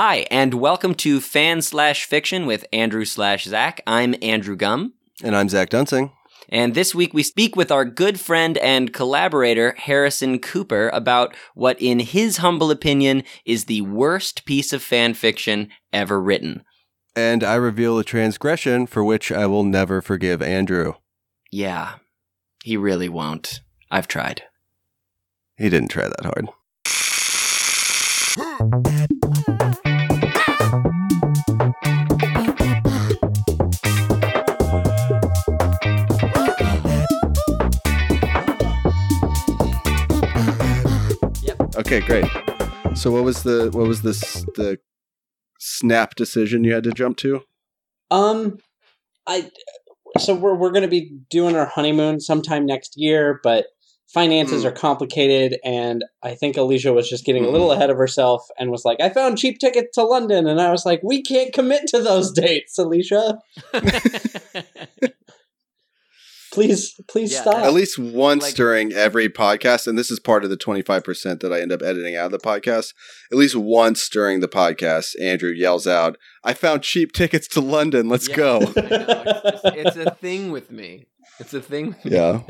Hi, and welcome to Fan Slash Fiction with Andrew slash Zach. I'm Andrew Gum. And I'm Zach Dunsing. And this week we speak with our good friend and collaborator, Harrison Cooper, about what, in his humble opinion, is the worst piece of fan fiction ever written. And I reveal a transgression for which I will never forgive Andrew. Yeah, he really won't. I've tried. He didn't try that hard. Okay, great. So what was the what was this the snap decision you had to jump to? Um, I so we're we're going to be doing our honeymoon sometime next year, but finances Mm. are complicated, and I think Alicia was just getting a little Mhm. ahead of herself and was like, "I found cheap tickets to London," and I was like, "We can't commit to those dates, Alicia. Please, please Yeah, stop." At least once Like- during every podcast, and this is part of the 25% that I end up editing out of the podcast. At least once during the podcast, Andrew yells out, I found cheap tickets to London. Let's Yeah. go. It's, just- it's a thing with me. It's a thing. with me. Yeah.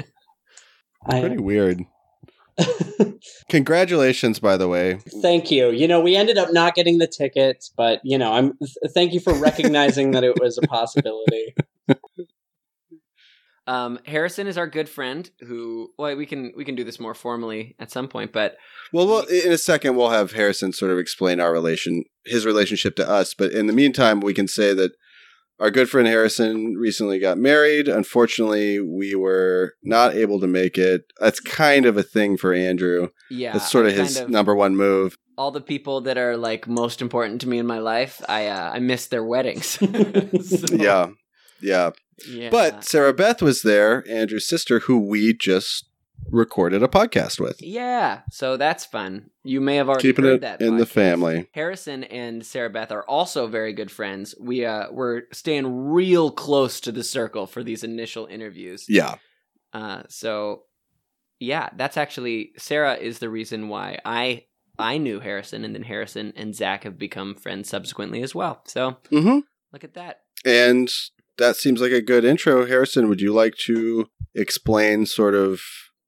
I- Pretty weird. Congratulations, by the way. Thank you. You know, we ended up not getting the tickets, but you know, I'm. th- Thank you for recognizing that it was a possibility. Um, Harrison is our good friend who. Well, we can we can do this more formally at some point, but Well, well, in a second, we'll have Harrison sort of explain our relation, his relationship to us. But in the meantime, we can say that our good friend Harrison recently got married. Unfortunately, we were not able to make it. That's kind of a thing for Andrew. yeah, That's sort of his kind number one move. all the people that are like most important to me in my life, I uh, I miss their weddings. So, Yeah, yeah. Yeah. But Sarah Beth was there, Andrew's sister, who we just recorded a podcast with. yeah, so that's fun. You may have already Keeping heard it that in the family. Harrison and Sarah Beth are also very good friends. We uh we're staying real close to the circle for these initial interviews. Yeah. Uh, so yeah, that's actually Sarah is the reason why I I knew Harrison, and then Harrison and Zach have become friends subsequently as well. So mm-hmm. look at that. And that seems like a good intro. Harrison, would you like to explain sort of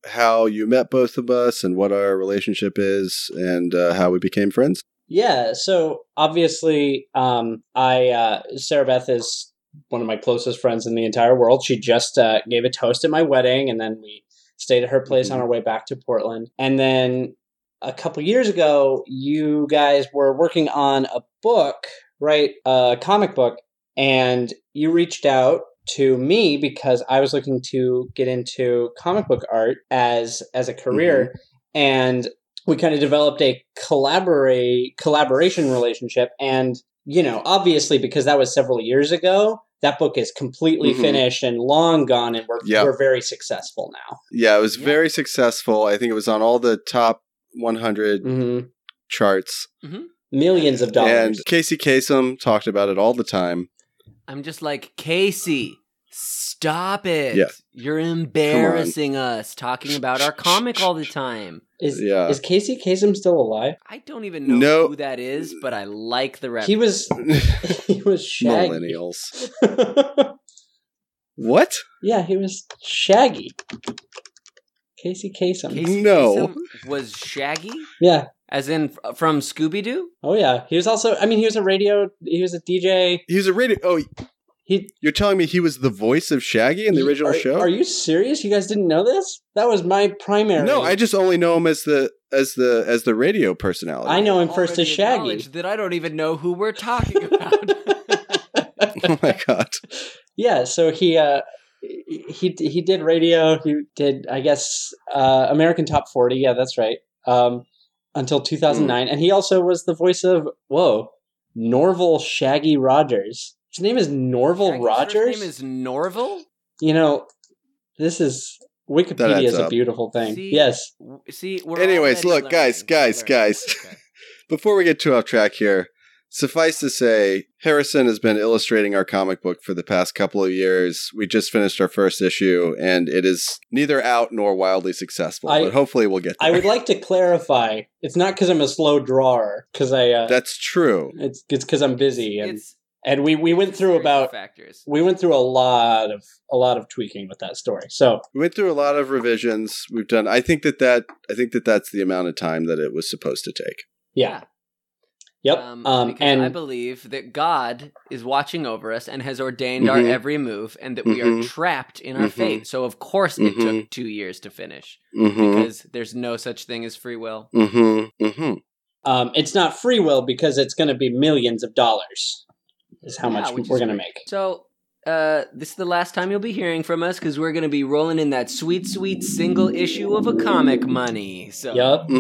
how you met both of us and what our relationship is and uh, how we became friends? Yeah, so obviously, um, I uh, Sarah Beth is one of my closest friends in the entire world. She just uh, gave a toast at my wedding, and then we stayed at her place on Mhm. our way back to Portland. And then a couple years ago, you guys were working on a book, right? A comic book, and you reached out to me because I was looking to get into comic book art as as a career, and we kind of developed a collaborate collaboration relationship and you know obviously because that was several years ago that book is completely Mhm. finished and long gone and we're, Yep. we're very successful now Yeah, it was Yeah. very successful. I think it was on all the top 100 hmm charts. millions of dollars And dollars Casey Kasem talked about it all the time. I'm just like Casey. Stop it! Yeah. You're embarrassing us talking about our comic all the time. is, yeah. is casey Kasem still alive I don't even know No. who that is, but I like the reference. he was he was shaggy Millennials. What? yeah he was shaggy casey Kasem. Casey No. Kasem was Shaggy, yeah as in from Scooby Doo. oh yeah he was also i mean he was a radio he was a dj He was a radio. Oh, he you're telling me he was the voice of Shaggy in the original are, show? Are you serious? You guys didn't know this? That was my primary. No, I just only know him as the as the as the radio personality. I know him first as Shaggy. acknowledged That I don't even know who we're talking about. oh my god. yeah, so he uh he he did radio. He did I guess uh American Top 40. Yeah, that's right. Um until hmm. 2009 and he also was the voice of whoa, Norville Shaggy Rogers. His name is Norville Shaggy's Rogers. His name is Norville. you know, this is Wikipedia is a up. beautiful thing. See? Yes. See, we're Anyways, look, guys, guys, guys. Okay. Before we get too off track here, Suffice to say, Harrison has been illustrating our comic book for the past couple of years. We just finished our first issue, and it is neither out nor wildly successful. I- but hopefully, we'll get there. I would like to clarify. It's not because I'm a slow drawer, because I. Uh, That's true. it's it's because I'm busy, and It's and we we went through about factors. we went through a lot of a lot of tweaking with that story. So We went through a lot of revisions. We've done. I think that that I think that that's the amount of time that it was supposed to take. yeah, yep. Um, Um, because and I believe that God is watching over us and has ordained our Mhm. every move, and that we are Mhm. trapped in our Mhm. fate. So of course it took two years to finish Mm-hmm. because there's no such thing as free will. Mm-hmm. Mm-hmm. um, it's not free will because it's going to be millions of dollars. Is how Yeah, much we're going to make. So uh, this is the last time you'll be hearing from us because we're going to be rolling in that sweet, sweet single issue of a comic money. So Yup.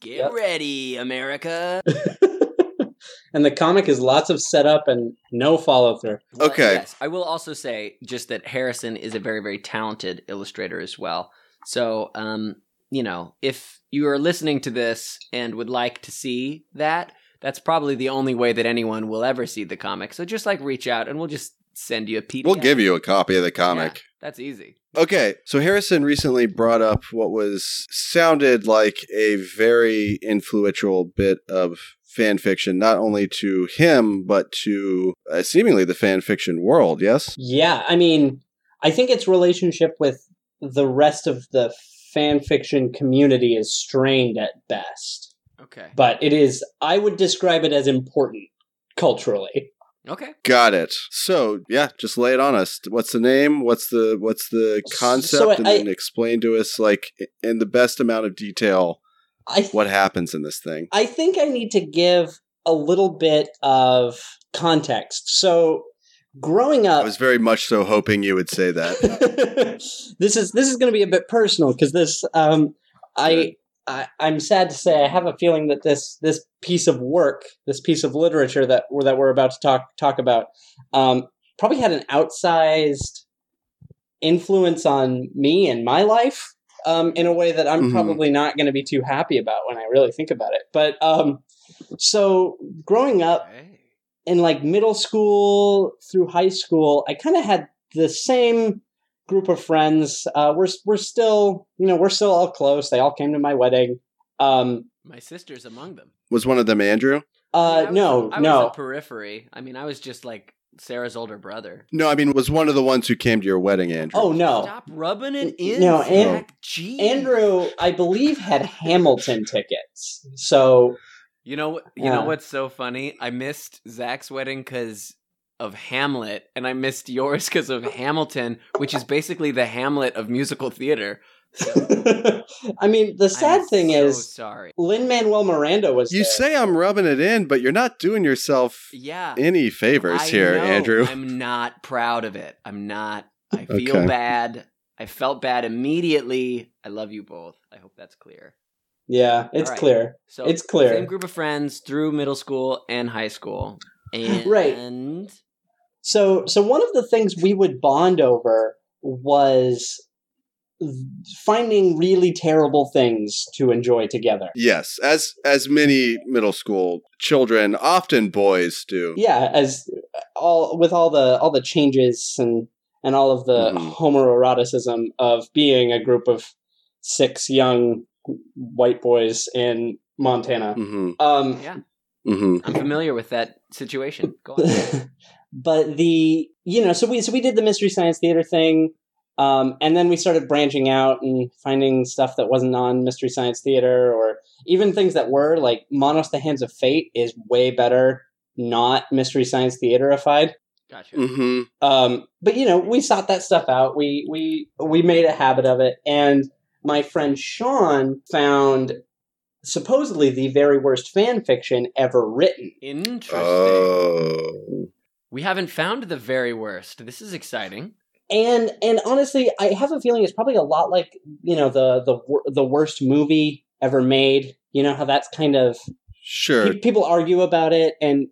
Get Yep. ready, America. and the comic is lots of setup and no follow through. Well, Okay. Yes, I will also say just that Harrison is a very, very talented illustrator as well. So, um, you know, if you are listening to this and would like to see that, that's probably the only way that anyone will ever see the comic. So just like reach out and we'll just send you a PDF. We'll give you a copy of the comic. Yeah, that's easy. Okay, so Harrison recently brought up what was sounded like a very influential bit of fan fiction, not only to him but to uh, seemingly the fan fiction world. Yes. Yeah, I mean, I think its relationship with the rest of the fan fiction community is strained at best. Okay. But it is, I would describe it as important culturally. Okay. Got it. So yeah, just lay it on us. What's the name? What's the what's the concept? so and I- explain to us, like in the best amount of detail, I what happens in this thing. I think I need to give a little bit of context. So, growing up I was very much so hoping you would say that. this is this is going to be a bit personal because this um, I, I I'm sad to say I have a feeling that this this piece of work, this piece of literature that we're, that we're about to talk talk about, um, probably had an outsized influence on me and my life um, in a way that I'm Mhm. probably not going to be too happy about when I really think about it. But um, so growing up Okay. in like middle school through high school, I kind of had the same group of friends. Uh, we're we're still, you know, we're still all close. They all came to my wedding. Um, My sister's among them. Was one of them Andrew? uh, I was- no, I was no. a periphery. I mean, I was just like Sarah's older brother. No, I mean, was one of the ones who came to your wedding, Andrew? oh no, Stop rubbing it in. No, An- Zach. Andrew, I believe had Hamilton tickets. So You know? You Yeah. know what's so funny? I missed Zach's wedding because of Hamlet, and I missed yours because of Hamilton, which is basically the Hamlet of musical theater. So, I mean, the sad I'm thing so is sorry. Lin Manuel Miranda was You there. say I'm rubbing it in, but you're not doing yourself Yeah, any favors I here, know. Andrew. I'm not proud of it. I'm not. I feel Okay. bad. I felt bad immediately. I love you both. I hope that's clear. Yeah, it's All right. clear. So It's clear. Same group of friends through middle school and high school, and Right. So, so one of the things we would bond over was finding really terrible things to enjoy together. Yes, as as many middle school children, often boys, do. Yeah, as all with all the all the changes and and all of the Mhm. homoeroticism of being a group of six young white boys in Montana. hmm Um, Yeah, hmm I'm familiar with that situation. Go on. but the you know so we so we did the mystery science theater thing um, and then we started branching out and finding stuff that wasn't on mystery science theater or even things that were like Manos the hands of fate is way better not mystery science theaterified Gotcha. hmm um, but you know we sought that stuff out we we we made a habit of it and my friend sean found supposedly the very worst fan fiction ever written Interesting. Oh. We haven't found the very worst. This is exciting. and and honestly i have a feeling it's probably a lot like you know the the the worst movie ever made you know how that's kind of Sure. pe- people argue about it and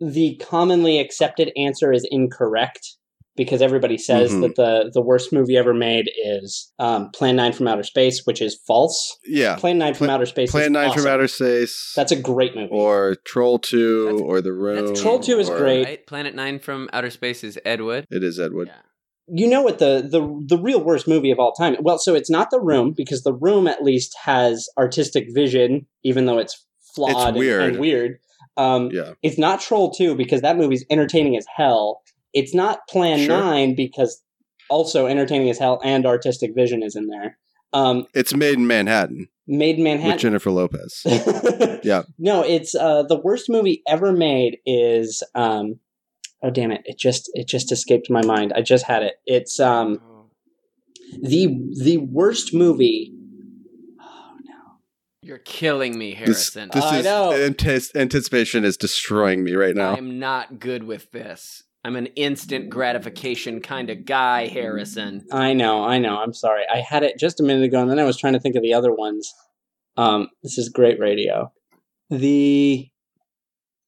the commonly accepted answer is incorrect because everybody says Mhm. that the the worst movie ever made is um, Plan Nine from Outer Space, which is false. Yeah. Plan Nine from Pla- Outer Space. Plan is 9 awesome. from Outer Space. That's a great movie. or Troll 2 That's- or The Room. Troll 2 is or- great. Right? Planet Nine from Outer Space is Ed Wood. It is Ed Wood. Yeah. you know what the the the real worst movie of all time? Well, so it's not The Room because The Room at least has artistic vision, even though it's flawed and- weird. and weird. Um, Yeah. It's not Troll 2 because that movie's entertaining as hell. It's not Plan Sure. 9 because also entertaining as hell and artistic vision is in there. Um, It's made in Manhattan, Made in with Manhattan. Jennifer Lopez. Yeah. No, it's uh, the worst movie ever made is um, oh damn it! It just it just escaped my mind. I just had it. It's um the the worst movie. Oh no! You're killing me, Harrison. this I is know. antis- anticipation is destroying me right now. I am not good with this. I'm an instant gratification kind of guy, Harrison. I know, I know. I'm sorry. I had it just a minute ago, and then I was trying to think of the other ones. Um, this is great radio. The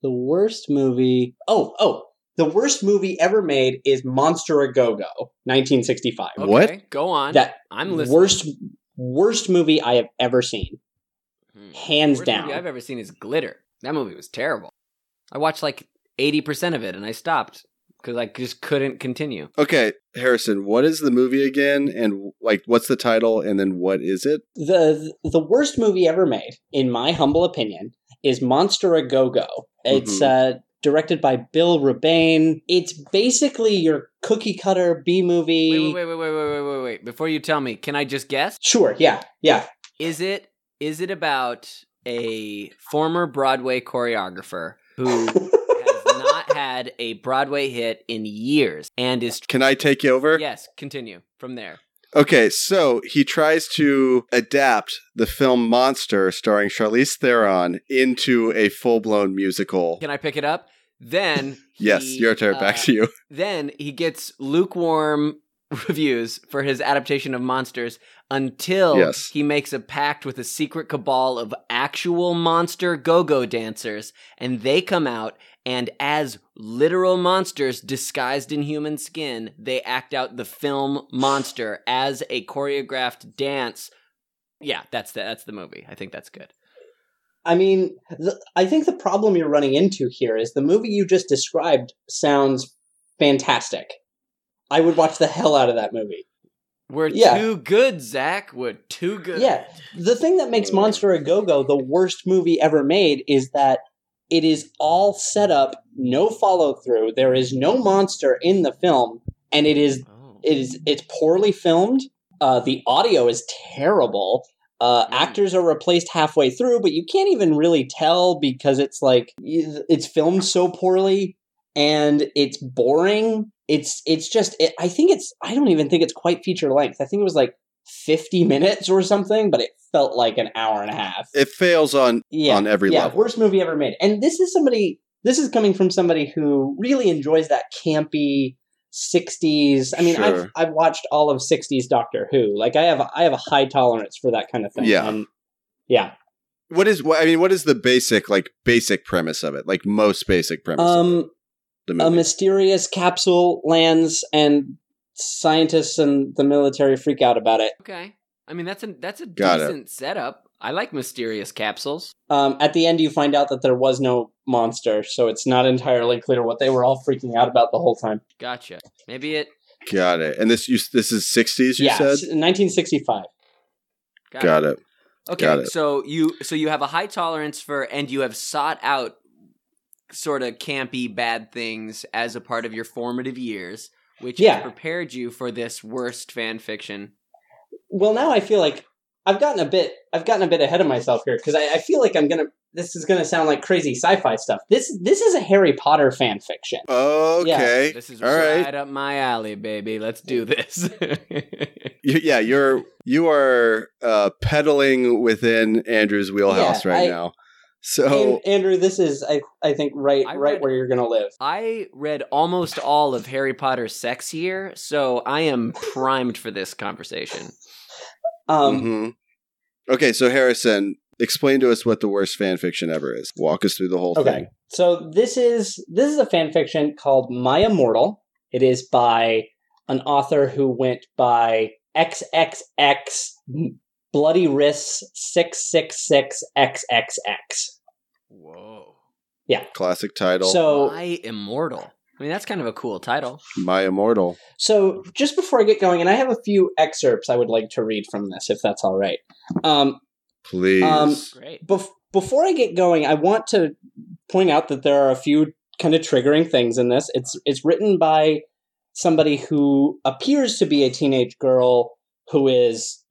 the worst movie. Oh, oh, the worst movie ever made is Monster a Go Go, 1965. Okay, What? Go on. That I'm listening. worst worst movie I have ever seen, Hmm. hands Worst down. movie I've ever seen is Glitter. That movie was terrible. I watched like 80% of it and I stopped because I just couldn't continue. Okay, Harrison, what is the movie again? And like, what's the title? And then what is it? the the worst movie ever made, in my humble opinion, is Monster a Go Go. It's uh, directed by Bill Rebane. It's basically your cookie cutter B movie. Wait, wait, wait, wait, wait, wait, wait, wait. Before you tell me, can I just guess? Sure, yeah, yeah. Is it is it about a former Broadway choreographer who has not had a Broadway hit in years and is Can I take you over? Yes, continue from there. Okay, so he tries to adapt the film Monster, starring Charlize Theron, into a full blown musical. Can I pick it up? Then Yes, he, your turn. Back uh, to you. Then he gets lukewarm reviews for his adaptation of Monsters until Yes. he makes a pact with a secret cabal of actual monster go-go dancers and they come out and as literal monsters disguised in human skin, they act out the film Monster as a choreographed dance. Yeah, that's the, that's the movie. I think that's good. I mean, the, I think the problem you're running into here is the movie you just described sounds fantastic. I would watch the hell out of that movie. We're Yeah. too good, Zach. We're too good. Yeah. The thing that makes Monster a Go Go the worst movie ever made is that it is all set up, no follow through. There is no monster in the film, and it is Oh. it is it's poorly filmed. Uh, the audio is terrible. Uh, Mm. Actors are replaced halfway through, but you can't even really tell because it's like it's filmed so poorly and it's boring. It's it's just it, I think it's I don't even think it's quite feature length. I think it was like fifty minutes or something, but it felt like an hour and a half. It fails on yeah, on every yeah, level. worst movie ever made. And this is somebody. This is coming from somebody who really enjoys that campy. 60s i mean Sure. I've, I've watched all of 60s doctor who like i have i have a high tolerance for that kind of thing Yeah. and yeah What is? What, I mean, what is the basic like basic premise of it? Like most basic premise. um a mysterious capsule lands and scientists and the military freak out about it Okay. I mean that's a that's a Got it. decent setup. I like mysterious capsules. um, at the end you find out that there was no monster so it's not entirely clear what they were all freaking out about the whole time Gotcha. Maybe it Got it. And this you this is sixties. You yeah said. 1965 got, Got it. Okay, got it. so you so you have a high tolerance for and you have sought out sort of campy bad things as a part of your formative years, which Yeah. has prepared you for this worst fan fiction. well now i feel like i've gotten a bit i've gotten a bit ahead of myself here because I, I feel like i'm gonna this is gonna sound like crazy sci-fi stuff this this is a harry potter fan fiction Okay. This is All right. right. up my alley, baby. Let's do this. Yeah, you're you are uh, pedaling within Andrew's wheelhouse Yeah, right I- now. So An- andrew this is i, I think right I right read- where you're gonna live I read almost all of Harry Potter's sex year, so I am primed for this conversation. um mhm. okay, so Harrison, explain to us what the worst fan fiction ever is. Walk us through the whole Okay. thing. So this is this is a fan fiction called My Immortal. It is by an author who went by XXX Bloody Wrists 666XXX. Whoa. Yeah. Classic title. So My Immortal. I mean, that's kind of a cool title. My Immortal. So, just before I get going, and I have a few excerpts I would like to read from this, if that's all right. Um, Please. Um, Great. bef- before I get going, I want to point out that there are a few kind of triggering things in this. It's it's written by somebody who appears to be a teenage girl who is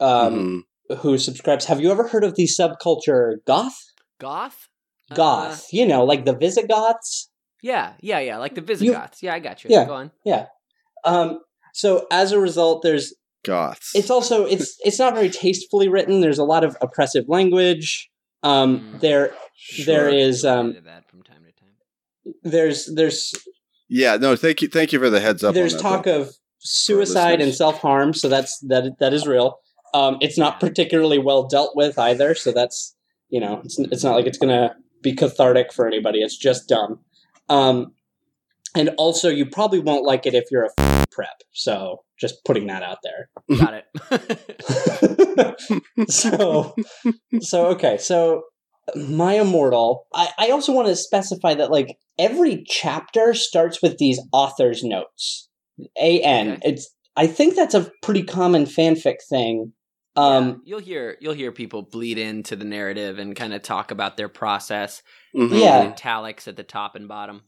um, Mhm. who subscribes. Have you ever heard of the subculture goth? Goth? Uh, Goth, you know, like the Visigoths. yeah, yeah, yeah. Like the Visigoths. yeah, I got you. Yeah. Go on. Um, so as a result, there's Goths. it's also it's it's not very tastefully written. There's a lot of oppressive language. Um, Mm. there there Sure. is You'll um, get into that from time to time. there's there's Yeah, no, thank you thank you for the heads up. there's on that, talk though. of suicide and self harm, so that's that that is real. Um, it's not particularly well dealt with either, so that's you know it's it's not like it's gonna be cathartic for anybody. It's just dumb. Um, and also, you probably won't like it if you're a f- prep. So just putting that out there. Got it. so so okay so my immortal I, I also want to specify that like every chapter starts with these author's notes an Okay. it's i think that's a pretty common fanfic thing um Yeah, you'll hear you'll hear people bleed into the narrative and kind of talk about their process. Mhm. Yeah. italics at the top and bottom.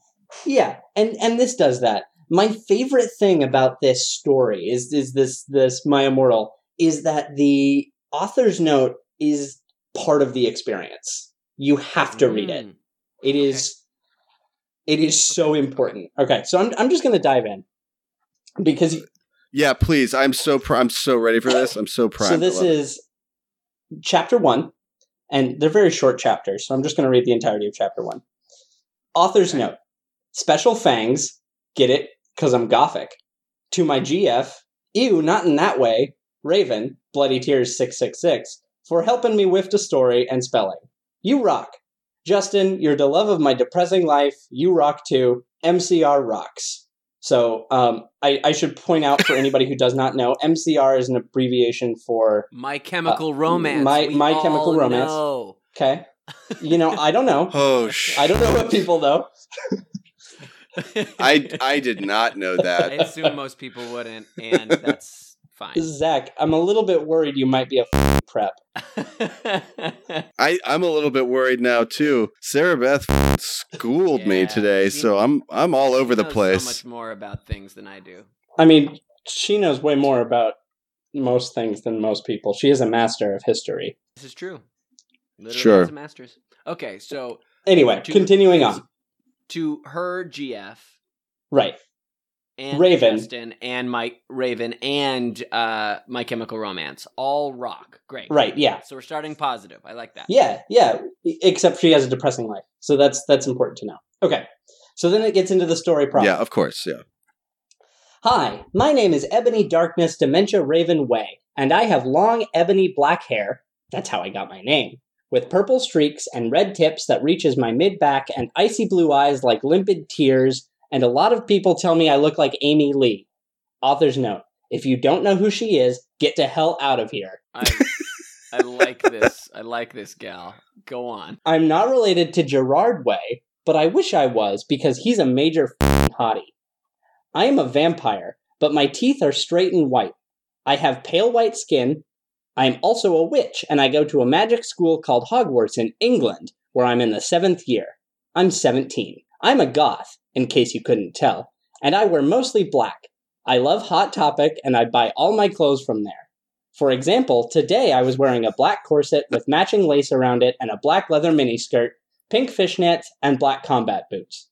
yeah and and this does that my favorite thing about this story is is this this my immortal is that the author's note is part of the experience you have to read it Mm. It is it is so important. Okay, so I'm I'm just going to dive in because Yeah, please. I'm so pr- I'm so ready for this. I'm so primed. so this is it. chapter 1 and they're very short chapters. So I'm just going to read the entirety of chapter 1. Author's Okay. note. Special fangs, get it cuz I'm gothic. To my GF, ew, not in that way. Raven, Bloody Tears 666 for helping me whiff the story and spelling. You rock. Justin, you're the love of my depressing life. You rock too. MCR rocks. So um, I, I should point out for anybody who does not know, MCR is an abbreviation for My Chemical Romance. My- we My Chemical all Romance. know. okay. You know, I don't know. Oh, sh- I don't know what people know. I I did not know that. I assume most people wouldn't, and that's fine. Zach, I'm a little bit worried you might be a f- prep. I I'm a little bit worried now too. Sarah Beth schooled me today, she- so I'm I'm all over the place. So much more about things than I do. I mean, she knows way more about most things than most people. She is a master of history. This is true. Literally Sure. has a master's. Okay, so Anyway, to- continuing on. to her GF Right. And Raven. Justin and Mike Raven and uh, My Chemical Romance all rock. Great. Right, yeah. So we're starting positive. I like that. Yeah, yeah. Except she has a depressing life. So that's that's important to know. Okay. So then it gets into the story proper. Yeah, of course. Yeah. Hi, my name is Ebony Darkness Dementia Raven Way, and I have long ebony black hair. That's how I got my name. With purple streaks and red tips that reaches my mid back and icy blue eyes like limpid tears, and a lot of people tell me I look like Amy Lee. Author's note if you don't know who she is, get to hell out of here. I, I like this. I like this gal. Go on. I'm not related to Gerard Way, but I wish I was because he's a major f***ing hottie. I am a vampire, but my teeth are straight and white. I have pale white skin. I am also a witch, and I go to a magic school called Hogwarts in England, where I'm in the seventh year. I'm 17. I'm a goth, in case you couldn't tell, and I wear mostly black. I love Hot Topic, and I buy all my clothes from there. For example, today I was wearing a black corset with matching lace around it and a black leather miniskirt, pink fishnets, and black combat boots.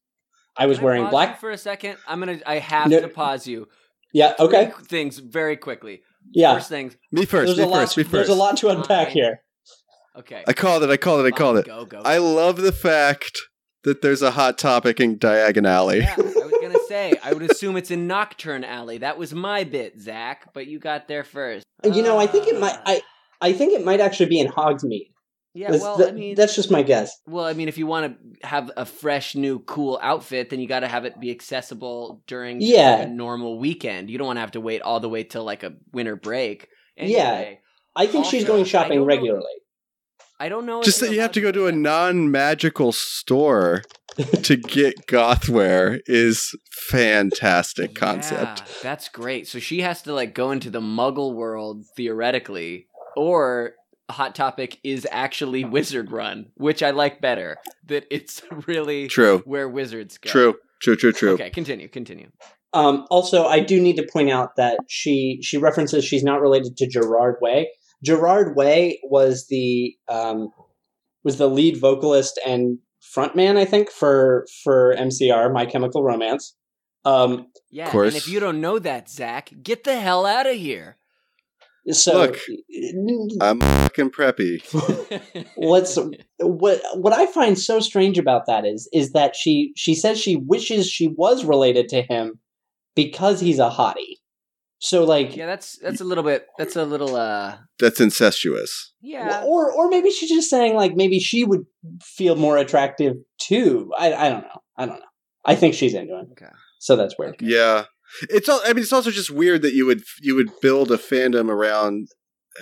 I was Can I wearing pause black. you for a second. I'm gonna. I have No. to pause you. Yeah, okay. Three things very quickly. Yeah. First things. Me first. There's me a lot. first. Me first. There's a lot to unpack Fine. here. Okay. I called it. I called it. I called it. Go, Go. I love the fact that there's a hot topic in Diagon Alley. Yeah, I was gonna say. I would assume it's in Knockturn Alley. That was my bit, Zach, but you got there first. You know, I think it might. Ah. I I think it might actually be in Hogsmeade. Yeah, That's- well, that- I mean, that's just my guess. well, I mean, if you want to have a fresh, new, cool outfit, then you got to have it be accessible during Yeah. like, a normal weekend. You don't want to have to wait all the way till like a winter break. Yeah. I think she's going shopping don't know- regularly. I don't know. Just you're that you have to go to a non-magical store to get gothwear is fantastic concept. Yeah, that's great. So she has to like go into the Muggle world theoretically, or Hot Topic is actually Wizard Run, which I like better. That it's really True. where wizards go. True. True. True. True. Okay, continue. Continue. Um, also, I do need to point out that she she references she's not related to Gerard Way. Gerard Way was the um, was the lead vocalist and frontman, I think, for for MCR, My Chemical Romance. Um, Yeah, course. and if you don't know that, Zach, get the hell out of here. so Look. I'm fucking preppy. What's- what what I find so strange about that is is that she she says she wishes she was related to him because he's a hottie. So like yeah, that's that's a little bit. That's a little. uh That's incestuous. Yeah. or or maybe she's just saying like maybe she would feel more attractive too. I I don't know. I don't know. I think she's into him. Okay. So that's weird. Yeah. It's all. I mean, it's also just weird that you would you would build a fandom around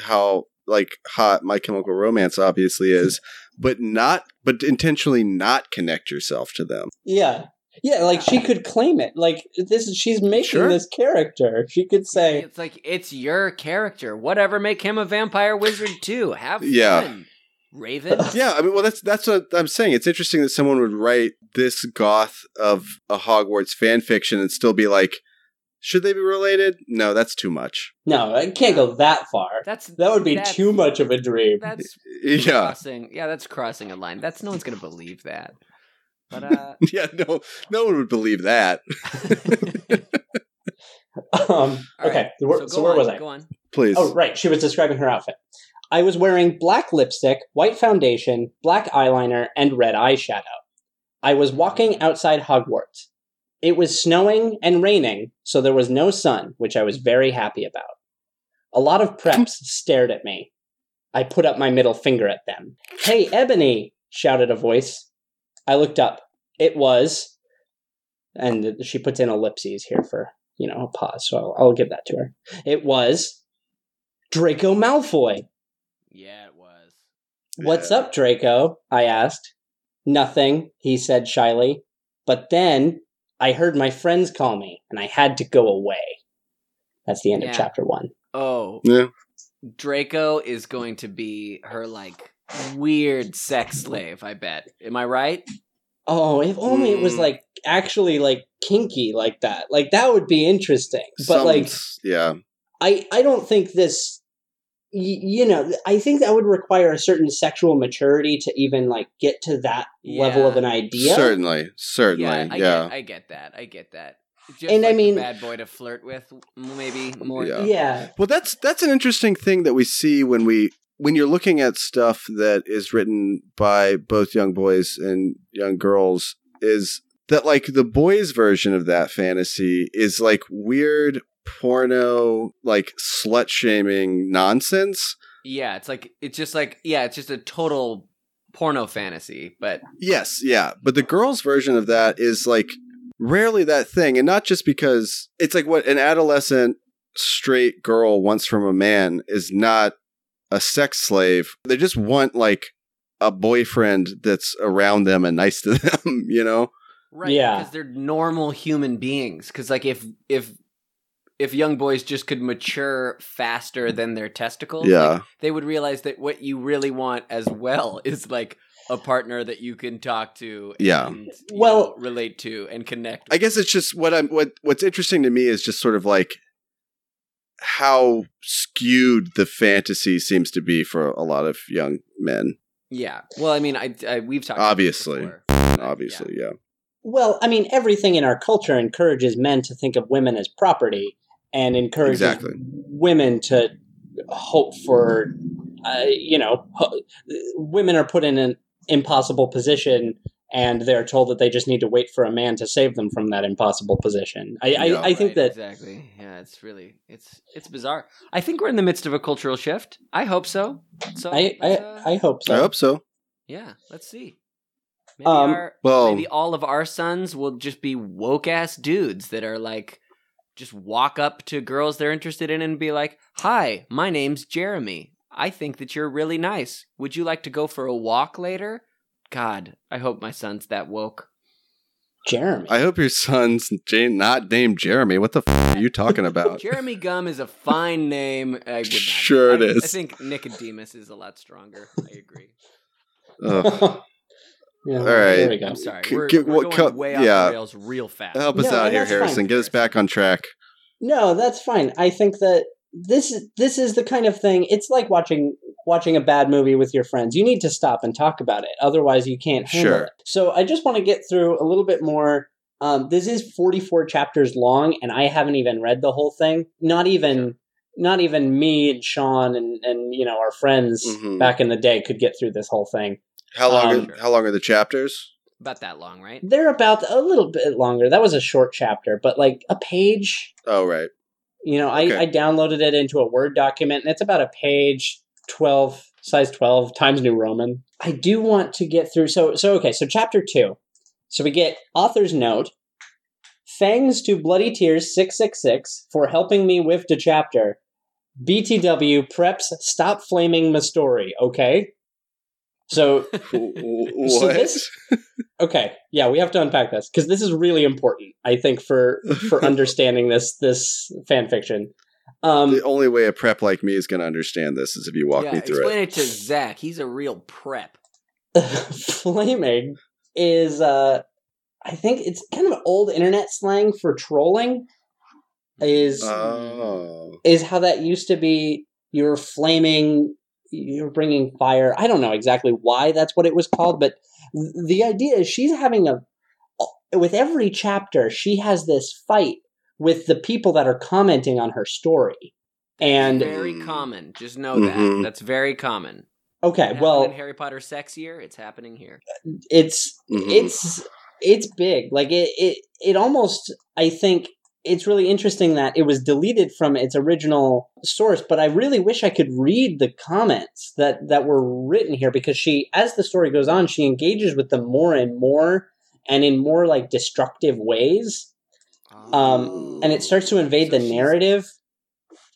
how like hot My Chemical Romance obviously is, but not, but intentionally not connect yourself to them. Yeah. Yeah, like she could claim it. Like this is she's making Sure. this character. She could say It's like it's your character. Whatever, make him a vampire wizard too. Have Yeah. fun, Raven. Yeah, I mean, well, that's that's what I'm saying. It's interesting that someone would write this goth of a Hogwarts fan fiction and still be like, should they be related? No, that's too much. no, I can't go that far. That's That would be too much of a dream. That's Yeah, crossing. Yeah, that's crossing a line. That's no one's gonna believe that. But uh, yeah. No, no one would believe that. Um, okay, right. where- go so where on, was I? Go on. Please. Oh, right. She was describing her outfit. I was wearing black lipstick, white foundation, black eyeliner, and red eyeshadow. I was walking outside Hogwarts. It was snowing and raining, so there was no sun, which I was very happy about. A lot of preps stared at me. I put up my middle finger at them. Hey, Ebony! shouted a voice. I looked up. It was. And she puts in ellipses here for, you know, a pause, so I'll, I'll give that to her. It was Draco Malfoy. Yeah, it was. What's Yeah. up, Draco? I asked. Nothing, he said shyly. But then I heard my friends call me, and I had to go away. That's the end Yeah. of chapter one. Oh, Yeah. Draco is going to be her like weird sex slave. I bet. Am I right? Oh, if only it was Mm. like actually like kinky like that. Like that would be interesting. But Some- like yeah, I I don't think this y- you know, I think that would require a certain sexual maturity to even like get to that level of an idea. certainly, certainly, yeah, I yeah. Get, I get that. I get that. Just And I like a mean- bad boy to flirt with, maybe more. Yeah. Yeah. Well, that's that's an interesting thing that we see when we when you're looking at stuff that is written by both young boys and young girls is that like the boys version of that fantasy is like weird porno like slut shaming nonsense. Yeah, it's like it's just like yeah, it's just a total porno fantasy. But Yes, yeah, but the girls version of that is like rarely that thing and not just because it's like what an adolescent straight girl wants from a man is not a sex slave. They just want like a boyfriend that's around them and nice to them, you know? right, Yeah. because they're normal human beings. Because like if if if young boys just could mature faster than their testicles, Yeah. like, they would realize that what you really want as well is like a partner that you can talk to, Yeah. and, you Well- know, relate to and connect. I guess it's just what I'm what what's interesting to me is just sort of like how skewed the fantasy seems to be for a lot of young men. yeah. Well, I mean, I, I we've talked about this Obviously. before, but, Obviously, yeah. Well, I mean, everything in our culture encourages men to think of women as property and encourages Exactly. women to hope for, uh, you know, ho- women are put in an impossible position and they're told that they just need to wait for a man to save them from that impossible position. I, Yeah, I, I think Right, that exactly. Yeah, it's really it's it's bizarre. I think we're in the midst of a cultural shift. I hope so. So I, I, uh, I hope so. I hope so. yeah, let's see. Maybe Um, our well- maybe all of our sons will just be woke ass dudes that are like just walk up to girls they're interested in and be like, "Hi, my name's Jeremy. I think that you're really nice. Would you like to go for a walk later?" God, I hope my son's that woke. Jeremy. I hope your son's Jane, not named Jeremy. What the f- are you talking about? Jeremy Gum is a fine name. I would not. Sure it I, is. I think Nicodemus is a lot stronger. I agree. Ugh. yeah, All There we go. I'm sorry. We're, c- we're going co- way off yeah. the rails real fast. Help us No, out here, that's fine. Harrison. Get us back on track. No, that's fine. I think that this is this is the kind of thing. It's like watching watching a bad movie with your friends. You need to stop and talk about it. Otherwise, you can't handle Sure. it. So I just want to get through a little bit more. Um, this is 44 chapters long, and I haven't even read the whole thing. Not even not even me and Sean and and you know our friends Mhm. back in the day could get through this whole thing. How long? Um, are, how long are the chapters? About that long, right? They're about a little bit longer. That was a short chapter, but like a page Oh, right. You know, I, Okay. I downloaded it into a Word document, and it's about a page, twelve, size twelve, Times New Roman. I do want to get through. So, so okay. So, chapter two. So we get author's note. Thanks to Bloody Tears six six six for helping me with the chapter. BTW preps stop flaming my story. Okay. So So what? this- okay, yeah, we have to unpack this because this is really important. I think for for understanding this this fan fiction. Um, the only way a prep like me is going to understand this is if you walk yeah, me through explain it. Explain it. to Zach. He's a real prep. flaming is uh I think it's kind of old internet slang for trolling. Is Oh, is how that used to be. You're flaming. You're bringing fire. I don't know exactly why that's what it was called, but the idea is she's having a. With every chapter, she has this fight with the people that are commenting on her story, and very Mm. common. Just know Mhm. that. That's very common. okay, Happened well, in Harry Potter sexier, it's happening here. it's Mhm. it's it's big like it, it it almost i think it's really interesting that it was deleted from its original source but i really wish i could read the comments that that were written here because she as the story goes on she engages with them more and more and in more like destructive ways um and it starts to invade So the narrative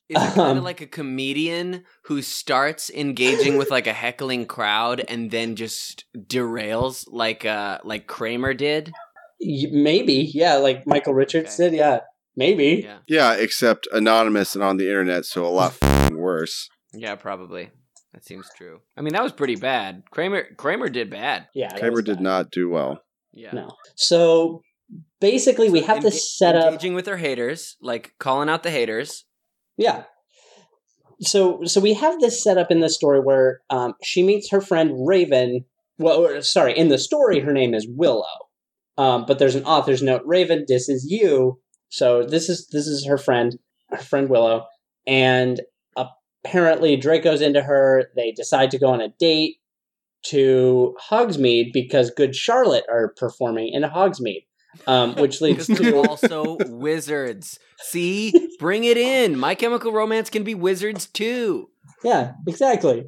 Is it kind Um, of like a comedian who starts engaging with like a heckling crowd and then just derails like uh like Kramer did? Maybe yeah like michael richards Okay. did yeah maybe Yeah. yeah, except anonymous and on the internet, so a lot f***ing worse. Yeah, probably. That seems true. I mean, that was pretty bad. Kramer Kramer did bad. yeah Kramer did bad. not do well. Yeah. no so basically we have Enga- this set up engaging with our haters, like calling out the haters. Yeah. So so we have this set up in the story where um, she meets her friend Raven. Well, or, sorry, in the story her name is Willow, um, but there's an author's note. Raven, this is you. So this is this is her friend, her friend Willow, and apparently Draco's into her. They decide to go on a date to Hogsmeade because Good Charlotte are performing in Hogsmeade, um, which leads to also wizards. See, bring it in. My Chemical Romance can be wizards too. Yeah, exactly.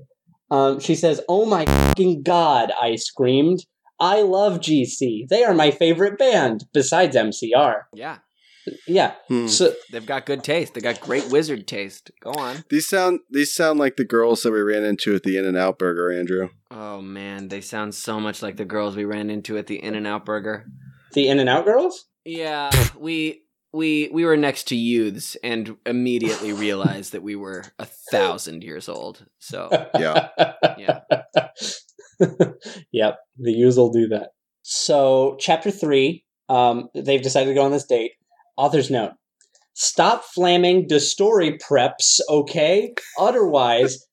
Um, she says, "Oh my fucking god!" I screamed. I love GC. They are my favorite band besides MCR. Yeah, Yeah. Hmm. So they've got good taste. They got great wizard taste. Go on. These sound these sound like the girls that we ran into at the In-N-Out Burger, Andrew. Oh man, they sound so much like the girls we ran into at the In-N-Out Burger. the In and Out Girls. Yeah, we we we were next to youths and immediately realized that we were a thousand years old. So Yeah. yeah, yep. The youths will do that. So chapter three. Um, they've decided to go on this date. Author's note: Stop flaming the story preps, okay? Otherwise,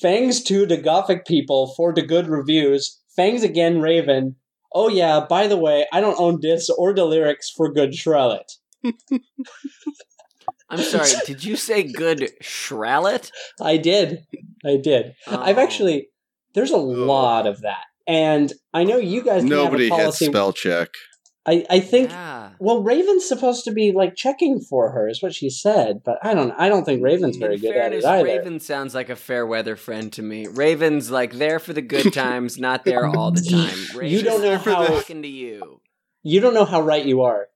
thanks to the gothic people for the good reviews. Thanks again, Raven. Oh yeah, by the way, I don't own this or the lyrics for Good Charlotte. I'm sorry. Did you say good Shralet? I did. I did. I've Oh. actually there's a lot of that And I know you guys can Nobody have a hit policy. spell check. I, I think Yeah. well, Raven's supposed to be like checking for her, is what she said. But I don't. I don't think Raven's very In good fairness, at it either. Raven sounds like a fair weather friend to me. Raven's like there for the good times, not there all the time. Raven's don't know how- talking to you. You don't know how right you are.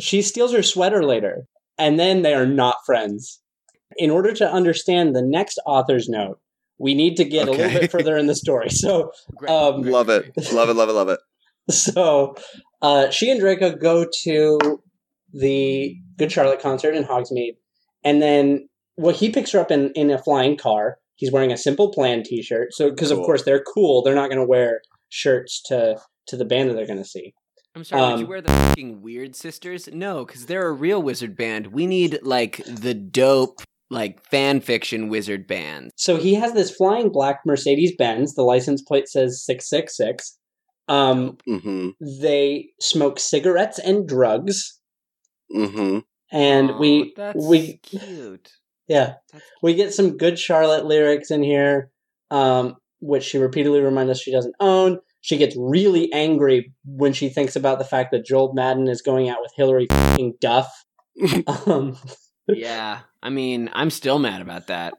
She steals her sweater later, and then they are not friends. In order to understand the next author's note, we need to get a little bit further in the story. So, Um, Love it. Love it. Love it. Love it. so uh, she and Draco go to the Good Charlotte concert in Hogsmeade, and then well, he picks her up in in a flying car. He's wearing a Simple Plan T-shirt, so because of course they're cool, they're not going to wear shirts to to the band that they're going to see. I'm sorry, would Um, you wear the fucking Weird Sisters? No, because they're a real wizard band. We need like the dope, like fan fiction wizard band. So he has this flying black Mercedes Benz. The license plate says six six six. Um, Mm-hmm. they smoke cigarettes and drugs, Mm-hmm. and Aw, we that's we cute. yeah That's we get some good Charlotte lyrics in here, um, which she repeatedly reminds us she doesn't own. She gets really angry when she thinks about the fact that Joel Madden is going out with Hilary fing Duff. um, yeah. I mean, I'm still mad about that.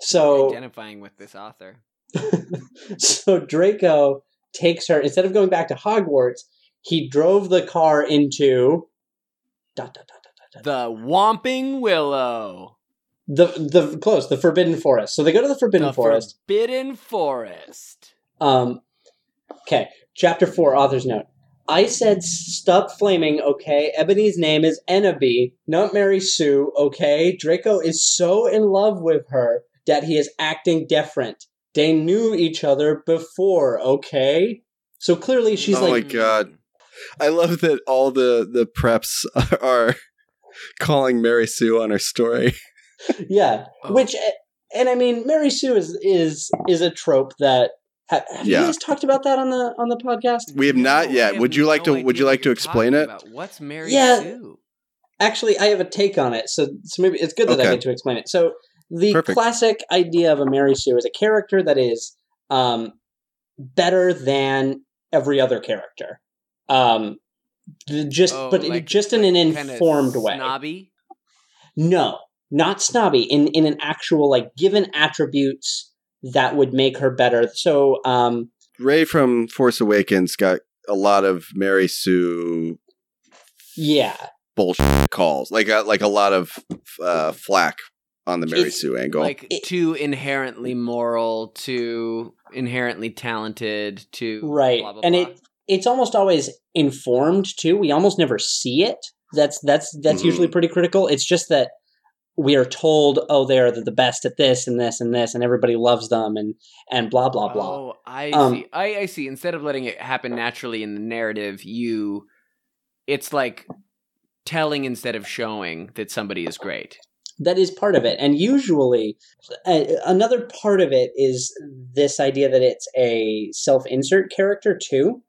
so Identifying with this author. so Draco takes her instead of going back to Hogwarts, he drove the car into dot, dot, dot. The Whomping Willow. the the close the Forbidden Forest. So they go to the Forbidden the Forest. Forbidden Forest. Um, okay, chapter four, author's note. I said stop flaming, okay? Ebony's name is Enoby, not Mary Sue, okay? Draco is so in love with her that he is acting different. They knew each other before, okay? So clearly she's like Oh my God. I love that all the the preps are calling Mary Sue on her story. yeah. Oh. Which, eh, and I mean, Mary Sue is is is a trope that. Have Yeah. you guys talked about that on the on the podcast? We have not No, yet. have Would you like no to? Would you like to explain it? about. What's Mary Yeah. Sue? Actually, I have a take on it, so so maybe it's good that I get to explain it. So the Perfect. classic idea of a Mary Sue is a character that is um, better than every other character, um, just Oh, but like- just in an like kinda informed way. Snobby. No, not snobby. In in an actual like given attributes that would make her better. So um, Rey from Force Awakens got a lot of Mary Sue yeah, bullshit calls, like a, like a lot of uh, flack on the Mary It's Sue angle. Like It- too inherently moral, too inherently talented, too Right, Blah, blah, and blah. it it's almost always informed too. We almost never see it. That's that's that's Mhm. usually pretty critical. It's just that we are told, oh, they're the the best at this and this and this, and everybody loves them, and and blah blah blah. Oh, I Um, see. I, I see. Instead of letting it happen naturally in the narrative, you, it's like telling instead of showing that somebody is great. That is part of it, and usually uh, another part of it is this idea that it's a self insert character too.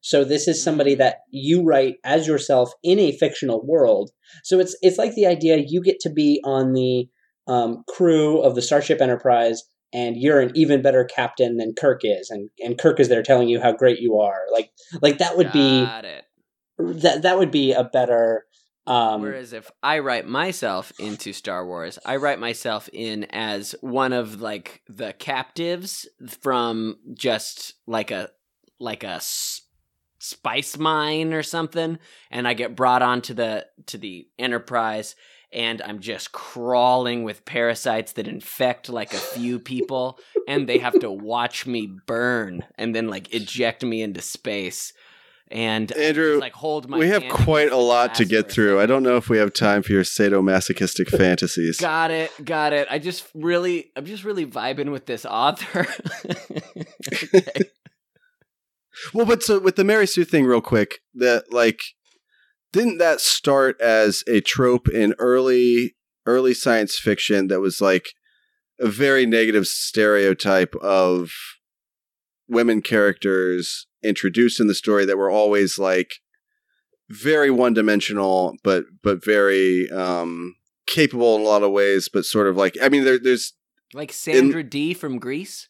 So this is somebody Mm. that you write as yourself in a fictional world. So it's it's like the idea you get to be on the um, crew of the Starship Enterprise, and you're an even better captain than Kirk is, and and Kirk is there telling you how great you are. Like like that would be it. that that would be a better. Um, Whereas if I write myself into Star Wars, I write myself in as one of like the captives from just like a like a s- spice mine or something, and I get brought onto the to the Enterprise, and I'm just crawling with parasites that infect like a few people, and they have to watch me burn and then like eject me into space. And just, Andrew, like hold my we have quite a lot to get through. I don't know if we have time for your sadomasochistic fantasies. Got it, got it. I just really, I'm just really vibing with this author. Well, but so with the Mary Sue thing, real quick, that like didn't that start as a trope in early early science fiction that was like a very negative stereotype of women characters introduced in the story that were always like very one dimensional but but very um capable in a lot of ways but sort of like i mean there, there's like Sandra Dee from Grease.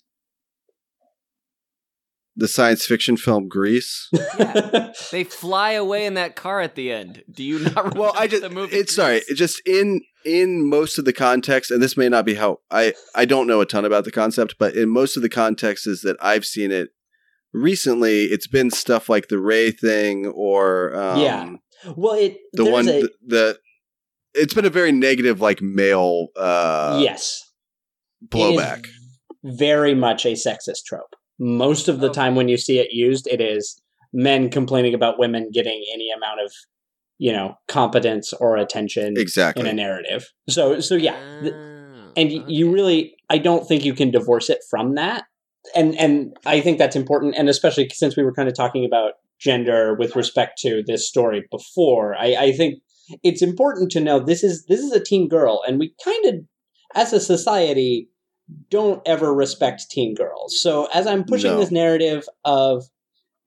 The science fiction film Grease. Yeah. They fly away in that car at the end. Do you not remember well, I just the movie? it's sorry, Grease? it just in in most of the context, and this may not be how I I don't know a ton about the concept, but in most of the contexts that I've seen it recently, it's been stuff like the Rey thing or um, Yeah. well, it the one a- the, the it's been a very negative like male uh yes, blowback. very much a sexist trope. Most of the Okay. time when you see it used, it is men complaining about women getting any amount of, you know, competence or attention Exactly. in a narrative. So, so yeah, Oh, and y you really, I don't think you can divorce it from that. And and I think that's important, and especially since we were kind of talking about gender with respect to this story before, I, I think it's important to know this is this is a teen girl, and we kind of, as a society, don't ever respect teen girls. So as I'm pushing No. this narrative of,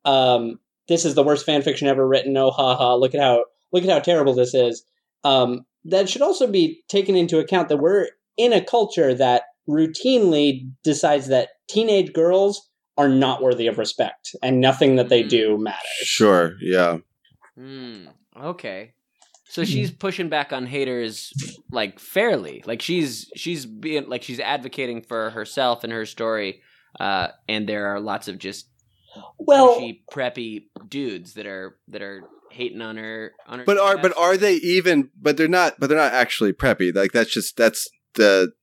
um, this is the worst fan fiction ever written. Oh, ha ha! Look at how look at how terrible this is. Um, that should also be taken into account that we're in a culture that routinely decides that teenage girls are not worthy of respect and nothing that they do matters. Sure, yeah. Hmm. Okay. So she's pushing back on haters like fairly. Like she's she's being like she's advocating for herself and her story. Uh, and there are lots of just Well, pushy, preppy dudes that are that are hating on her on her. But are but are they even but they're not but they're not actually preppy. Like that's just that's the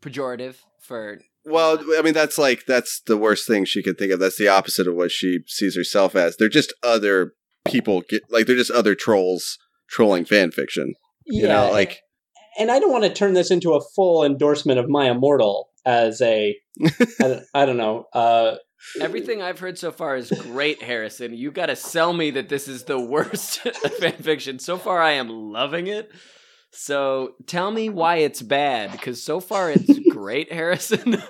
pejorative for well, I mean that's like that's the worst thing she could think of. That's the opposite of what she sees herself as. They're just other people get like they're just other trolls trolling fan fiction. yeah, You know, like and I don't want to turn this into a full endorsement of My Immortal as a, I, don't- I don't know, uh, everything I've heard so far is great, Harrison. You got to sell me that this is the worst fan fiction. So far, I am loving it. So tell me why it's bad, because so far it's great, Harrison.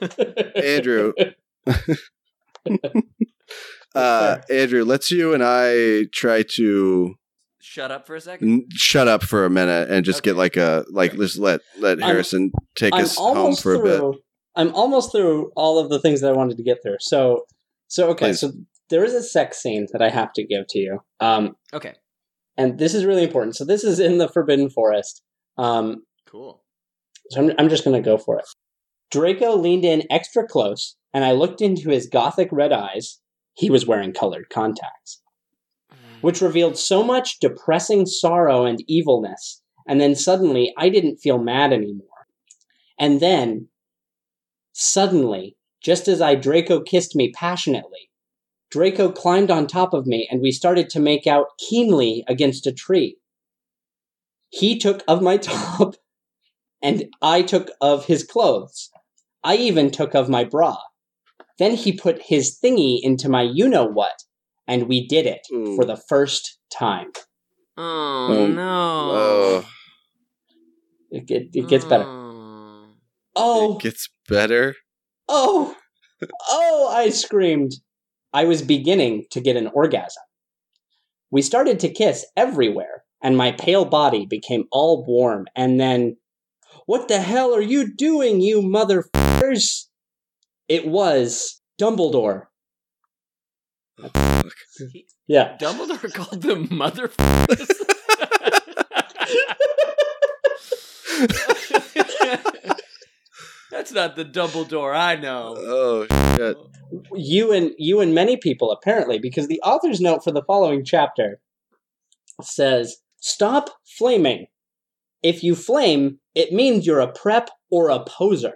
Andrew. uh Andrew, let's you and I try to Shut up for a second. n- shut up for a minute and just get like a like just let let I'm- Harrison take I'm us home almost for a bit. I'm almost through all of the things that I wanted to get through. So, so okay. Please. So there is a sex scene that I have to give to you. Um, Okay, and this is really important. So this is in the Forbidden Forest. Um, cool. so I'm, I'm just going to go for it. Draco leaned in extra close, and I looked into his gothic red eyes. He was wearing colored contacts, which revealed so much depressing sorrow and evilness. And then suddenly, I didn't feel mad anymore. And then, suddenly, just as I Draco kissed me passionately, Draco climbed on top of me and we started to make out keenly against a tree. He took of my top, and I took of his clothes. I even took of my bra. Then he put his thingy into my you know what, and we did it Ooh. for the first time. Oh Oh, no! Oh, It, it, it gets better. Oh. Oh, it gets better. oh, oh, I screamed. I was beginning to get an orgasm. We started to kiss everywhere, and my pale body became all warm, and then, What the hell are you doing, you motherfuckers? It was Dumbledore. Yeah. Dumbledore called them motherfuckers. That's not the Dumbledore I know. Oh shit! you and you and many people apparently because the author's note for the following chapter says stop flaming if you flame it means you're a prep or a poser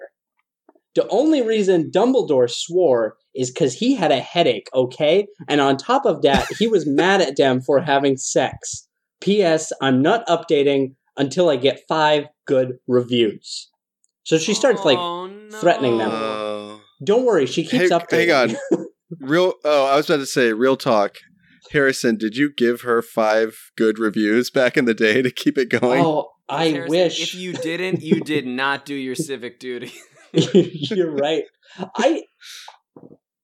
the only reason dumbledore swore is because he had a headache okay and on top of that he was mad at them for having sex ps i'm not updating until i get five good reviews so she starts like Oh, no. threatening them. Oh. don't worry she keeps Hey, updating hang on. Real. Oh, I was about to say real talk. Harrison, did you give her five good reviews back in the day to keep it going? Oh, I Harrison, wish. If you didn't, you did not do your civic duty. You're right. I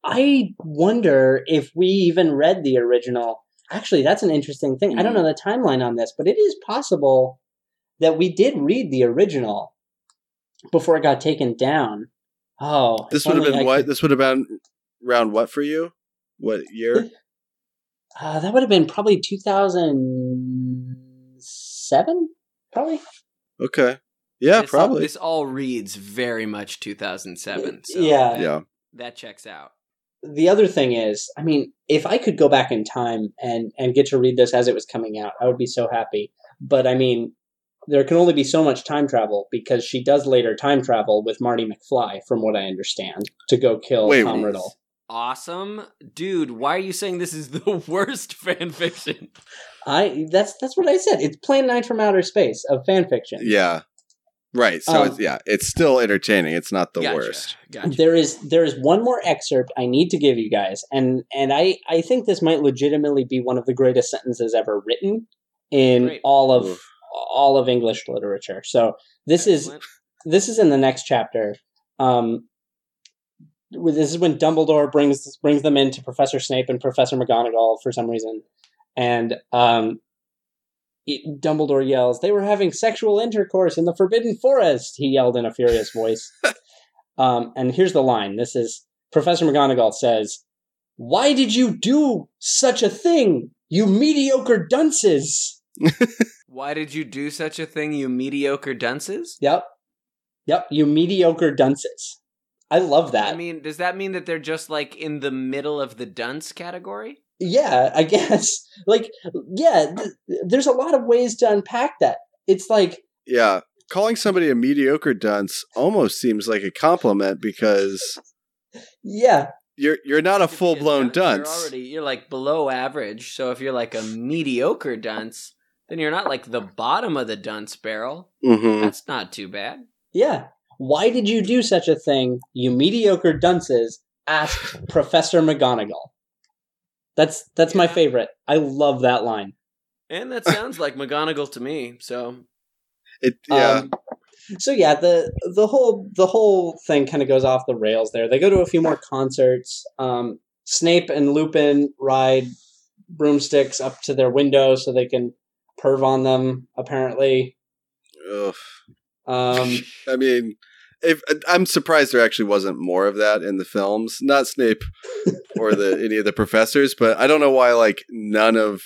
I wonder if we even read the original. Actually, that's an interesting thing. I don't know the timeline on this, but it is possible that we did read the original before it got taken down. Oh, this would have been I what? could- This would have been round what for you? What year? Uh, that would have been probably 2007, probably. Okay. Yeah, this probably. All, this all reads very much 2007. So yeah. yeah. that checks out. The other thing is, I mean, if I could go back in time and and get to read this as it was coming out, I would be so happy. But I mean, there can only be so much time travel because she does later time travel with Marty McFly, from what I understand, to go kill Wait, Tom Riddle. Awesome, dude. Why are you saying this is the worst fan fiction? I that's that's what I said. It's Plan Nine from Outer Space of fan fiction. Yeah. Right. So Um, it's yeah, it's still entertaining. It's not the Gotcha, worst. Gotcha. There is there is one more excerpt I need to give you guys, and and I I think this might legitimately be one of the greatest sentences ever written in Great. all of Oof. all of English literature. So this is this is in the next chapter. Um, this is when Dumbledore brings brings them into Professor Snape and Professor McGonagall for some reason, and um, it- Dumbledore yells, "They were having sexual intercourse in the Forbidden Forest!" He yelled in a furious voice. um, and here's the line: "This is Professor McGonagall says." Why did you do such a thing, you mediocre dunces? Why did you do such a thing, you mediocre dunces? Yep. Yep, you mediocre dunces. I love that. I mean, does that mean that they're just like in the middle of the dunce category? Yeah, I guess. Like, yeah, th- there's a lot of ways to unpack that. It's like, Yeah. Calling somebody a mediocre dunce almost seems like a compliment because yeah, you're you're not a full blown dunce. You're already you're like below average. So if you're like a mediocre dunce, then you're not like the bottom of the dunce barrel. hmm That's not too bad. yeah. Why did you do such a thing, you mediocre dunces? asked Professor McGonagall. That's that's my favorite. I love that line. And that sounds like McGonagall to me. So It yeah. Um, so yeah, the the whole the whole thing kind of goes off the rails there. They go to a few more concerts. Um, Snape and Lupin ride broomsticks up to their window so they can perv on them. Apparently, Ugh. um, I mean, if I'm surprised there actually wasn't more of that in the films. Not Snape or the any of the professors, but I don't know why like none of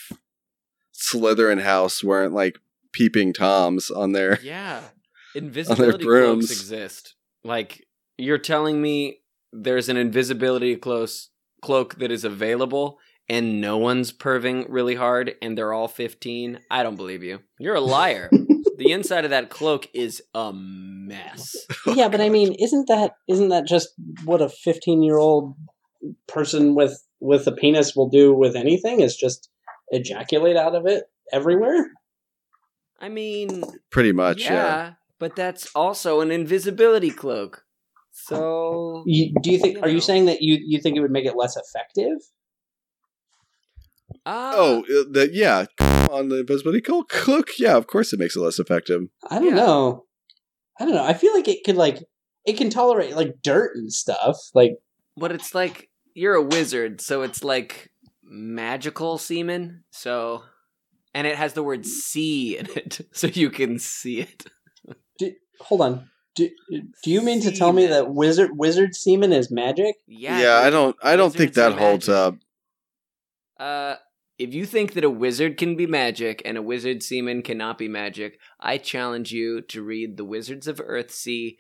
Slytherin House weren't like peeping toms on there. yeah, invisibility brooms. cloaks exist. Like you're telling me there's an invisibility close cloak that is available and no one's perving really hard and they're all 15 i don't believe you you're a liar the inside of that cloak is a mess yeah, but I mean, isn't that isn't that just what a fifteen year old person with with a penis will do with anything? Is just ejaculate out of it everywhere? i mean Pretty much, yeah, yeah. but that's also an invisibility cloak so You, do you think? You Are you saying that you you think it would make it less effective? Uh, Oh, uh, the yeah, on the invisibility cloak. cloak, Yeah, of course it makes it less effective. I don't Yeah. know. I don't know. I feel like it could like it can tolerate like dirt and stuff. Like but it's like you're a wizard so it's like magical semen so and it has the word see in it so you can see it do, hold on. Do, do you mean to tell me that wizard wizard semen is magic? yeah Yeah, I don't. I don't think that holds magic. up. Uh, if you think that a wizard can be magic and a wizard semen cannot be magic, I challenge you to read The Wizards of Earthsea.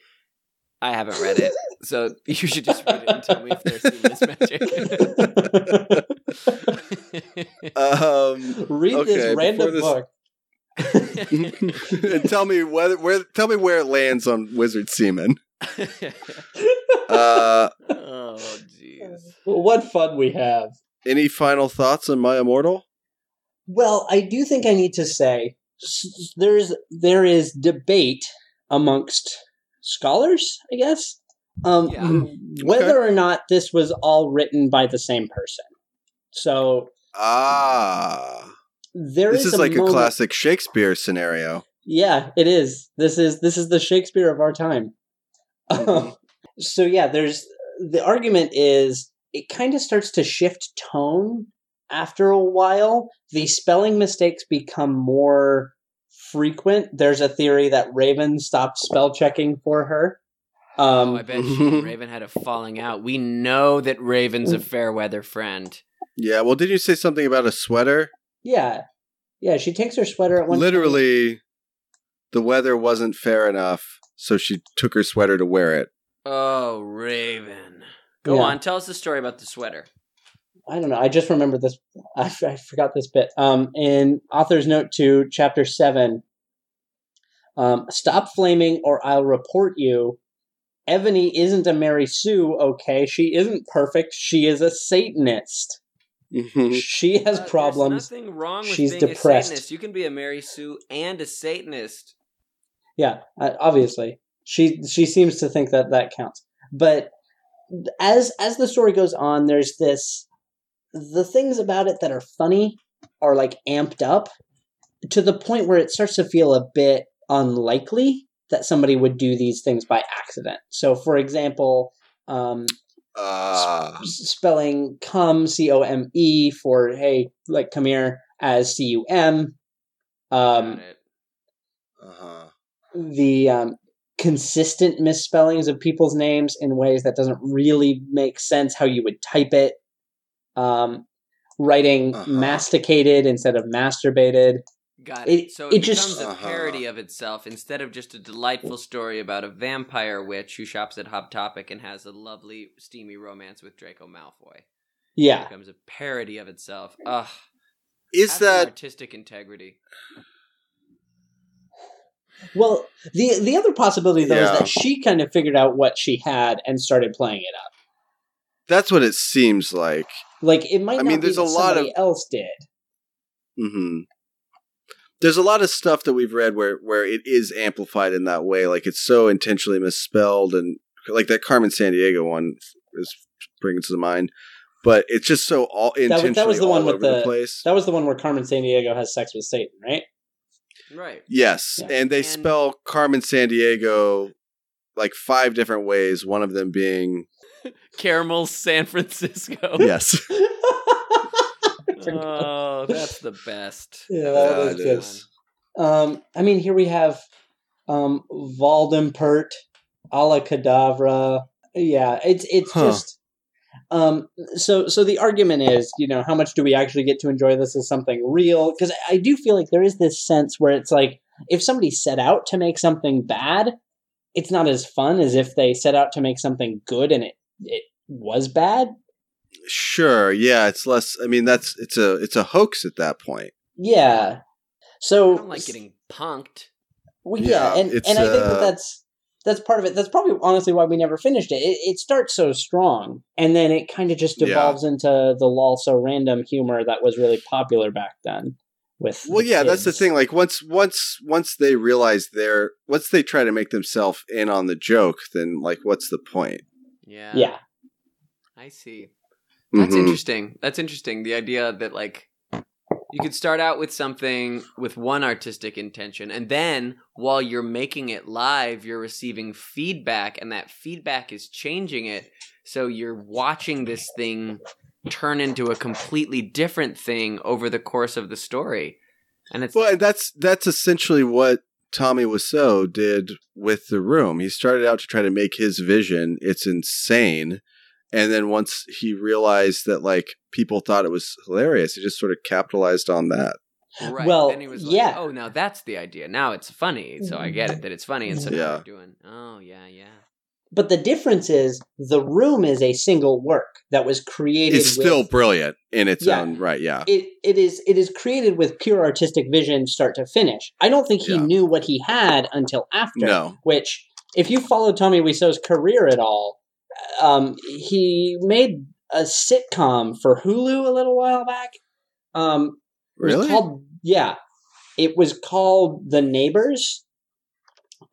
I haven't read it, so you should just read it and tell me if their semen is magic. Um, Read Okay, this random this- book. and tell me whether where. Tell me where it lands on wizard semen. Uh, oh, jeez. What fun we have. Any final thoughts on my immortal? Well, I do think I need to say there's there is debate amongst scholars, I guess, um, Yeah. whether or not this was all written by the same person. So Ah, there this is a like a classic Shakespeare scenario. Yeah, it is. This is this is the Shakespeare of our time. Mhm. so yeah, there's the argument is it kind of starts to shift tone after a while. The spelling mistakes become more frequent. There's a theory that Raven stopped spell checking for her. Um, oh, I bet she and Raven had a falling out. We know that Raven's a fair weather friend. Yeah, well, did you say something about a sweater? yeah, yeah. She takes her sweater at one. point. Literally, the weather wasn't fair enough, so she took her sweater to wear it. Oh, Raven. Go Yeah. on, tell us the story about the sweater. I don't know. I just remember this. I, I forgot this bit. Um, in author's note to chapter seven, um, stop flaming or I'll report you. Ebony isn't a Mary Sue, okay? She isn't perfect. She is a Satanist. Mhm. She has Uh, problems. There's nothing wrong with She's being depressed. a Satanist. You can be a Mary Sue and a Satanist. Yeah, uh, obviously. She she seems to think that that counts. But as as the story goes on, there's this the things about it that are funny are like amped up to the point where it starts to feel a bit unlikely that somebody would do these things by accident. So, for example, um, Ah, s- spelling come c o m e for hey, like come here as c u m. Um, uh-huh. the um, consistent misspellings of people's names in ways that doesn't really make sense how you would type it. Um, writing Uh-huh. masticated instead of masturbated. Got It- it. So it, it becomes just- a Uh-huh. parody of itself instead of just a delightful story about a vampire witch who shops at Hot Topic and has a lovely, steamy romance with Draco Malfoy. It Yeah, becomes a parody of itself. Ugh. Is have some that artistic integrity? Well, the the other possibility though Yeah. is that she kind of figured out what she had and started playing it up. that's what it seems like? Like it might I not mean, be there's that a lot of- else did. hmm There's a lot of stuff that we've read where where it is amplified in that way, like it's so intentionally misspelled, and like that Carmen Sandiego one is bringing to mind. But it's just so all intentionally that was the all one with the, the- place. That was the one where Carmen Sandiego has sex with Satan, right? Right. Yes, Yeah. and they And- spell Carmen Sandiego like five different ways. One of them being Caramel San Francisco. yes, Oh, that's the best. Yeah, That that was was a good good. Um, I mean, here we have um, Voldempert, Ala Cadavra. Yeah, it's it's Huh. just. Um, so so the argument is, you know, how much do we actually get to enjoy this as something real? Because I do feel like there is this sense where it's like if somebody set out to make something bad, it's not as fun as if they set out to make something good and it it was bad. sure, yeah. It's less. I mean, that's it's a it's a hoax at that point. Yeah. I So don't like getting punked. Well, yeah, Yeah, and and I think that uh, that's that's part of it. That's probably honestly why we never finished it. It, it starts so strong, and then it kind of just Yeah. devolves into the lol so random humor that was really popular back then. With Well, yeah, that's the thing. Like once once once they realize they're once they try to make themselves in on the joke, then like what's the point? Yeah. Yeah, I see. That's Mhm. interesting. That's interesting. The idea that like you could start out with something with one artistic intention and then while you're making it live, you're receiving feedback and that feedback is changing it. So you're watching this thing turn into a completely different thing over the course of the story. And it's Well, that's that's essentially what Tommy Wiseau did with the room. He started out to try to make his vision. It's insane. And then once he realized that like people thought it was hilarious, he just sort of capitalized on that. right. well, then he was like, yeah. "Oh, now that's the idea. Now it's funny." So I get it that it's funny and so Yeah. we're doing. Oh, yeah, yeah. but the difference is the room is a single work that was created. It's still with, brilliant in its Yeah. own right. Yeah. it it is it is created with pure artistic vision, start to finish. I don't think he Yeah. knew what he had until after. No. which if you follow Tommy Wiseau's career at all, um, he made a sitcom for Hulu a little while back. Um, Really? called yeah, it was called The Neighbors.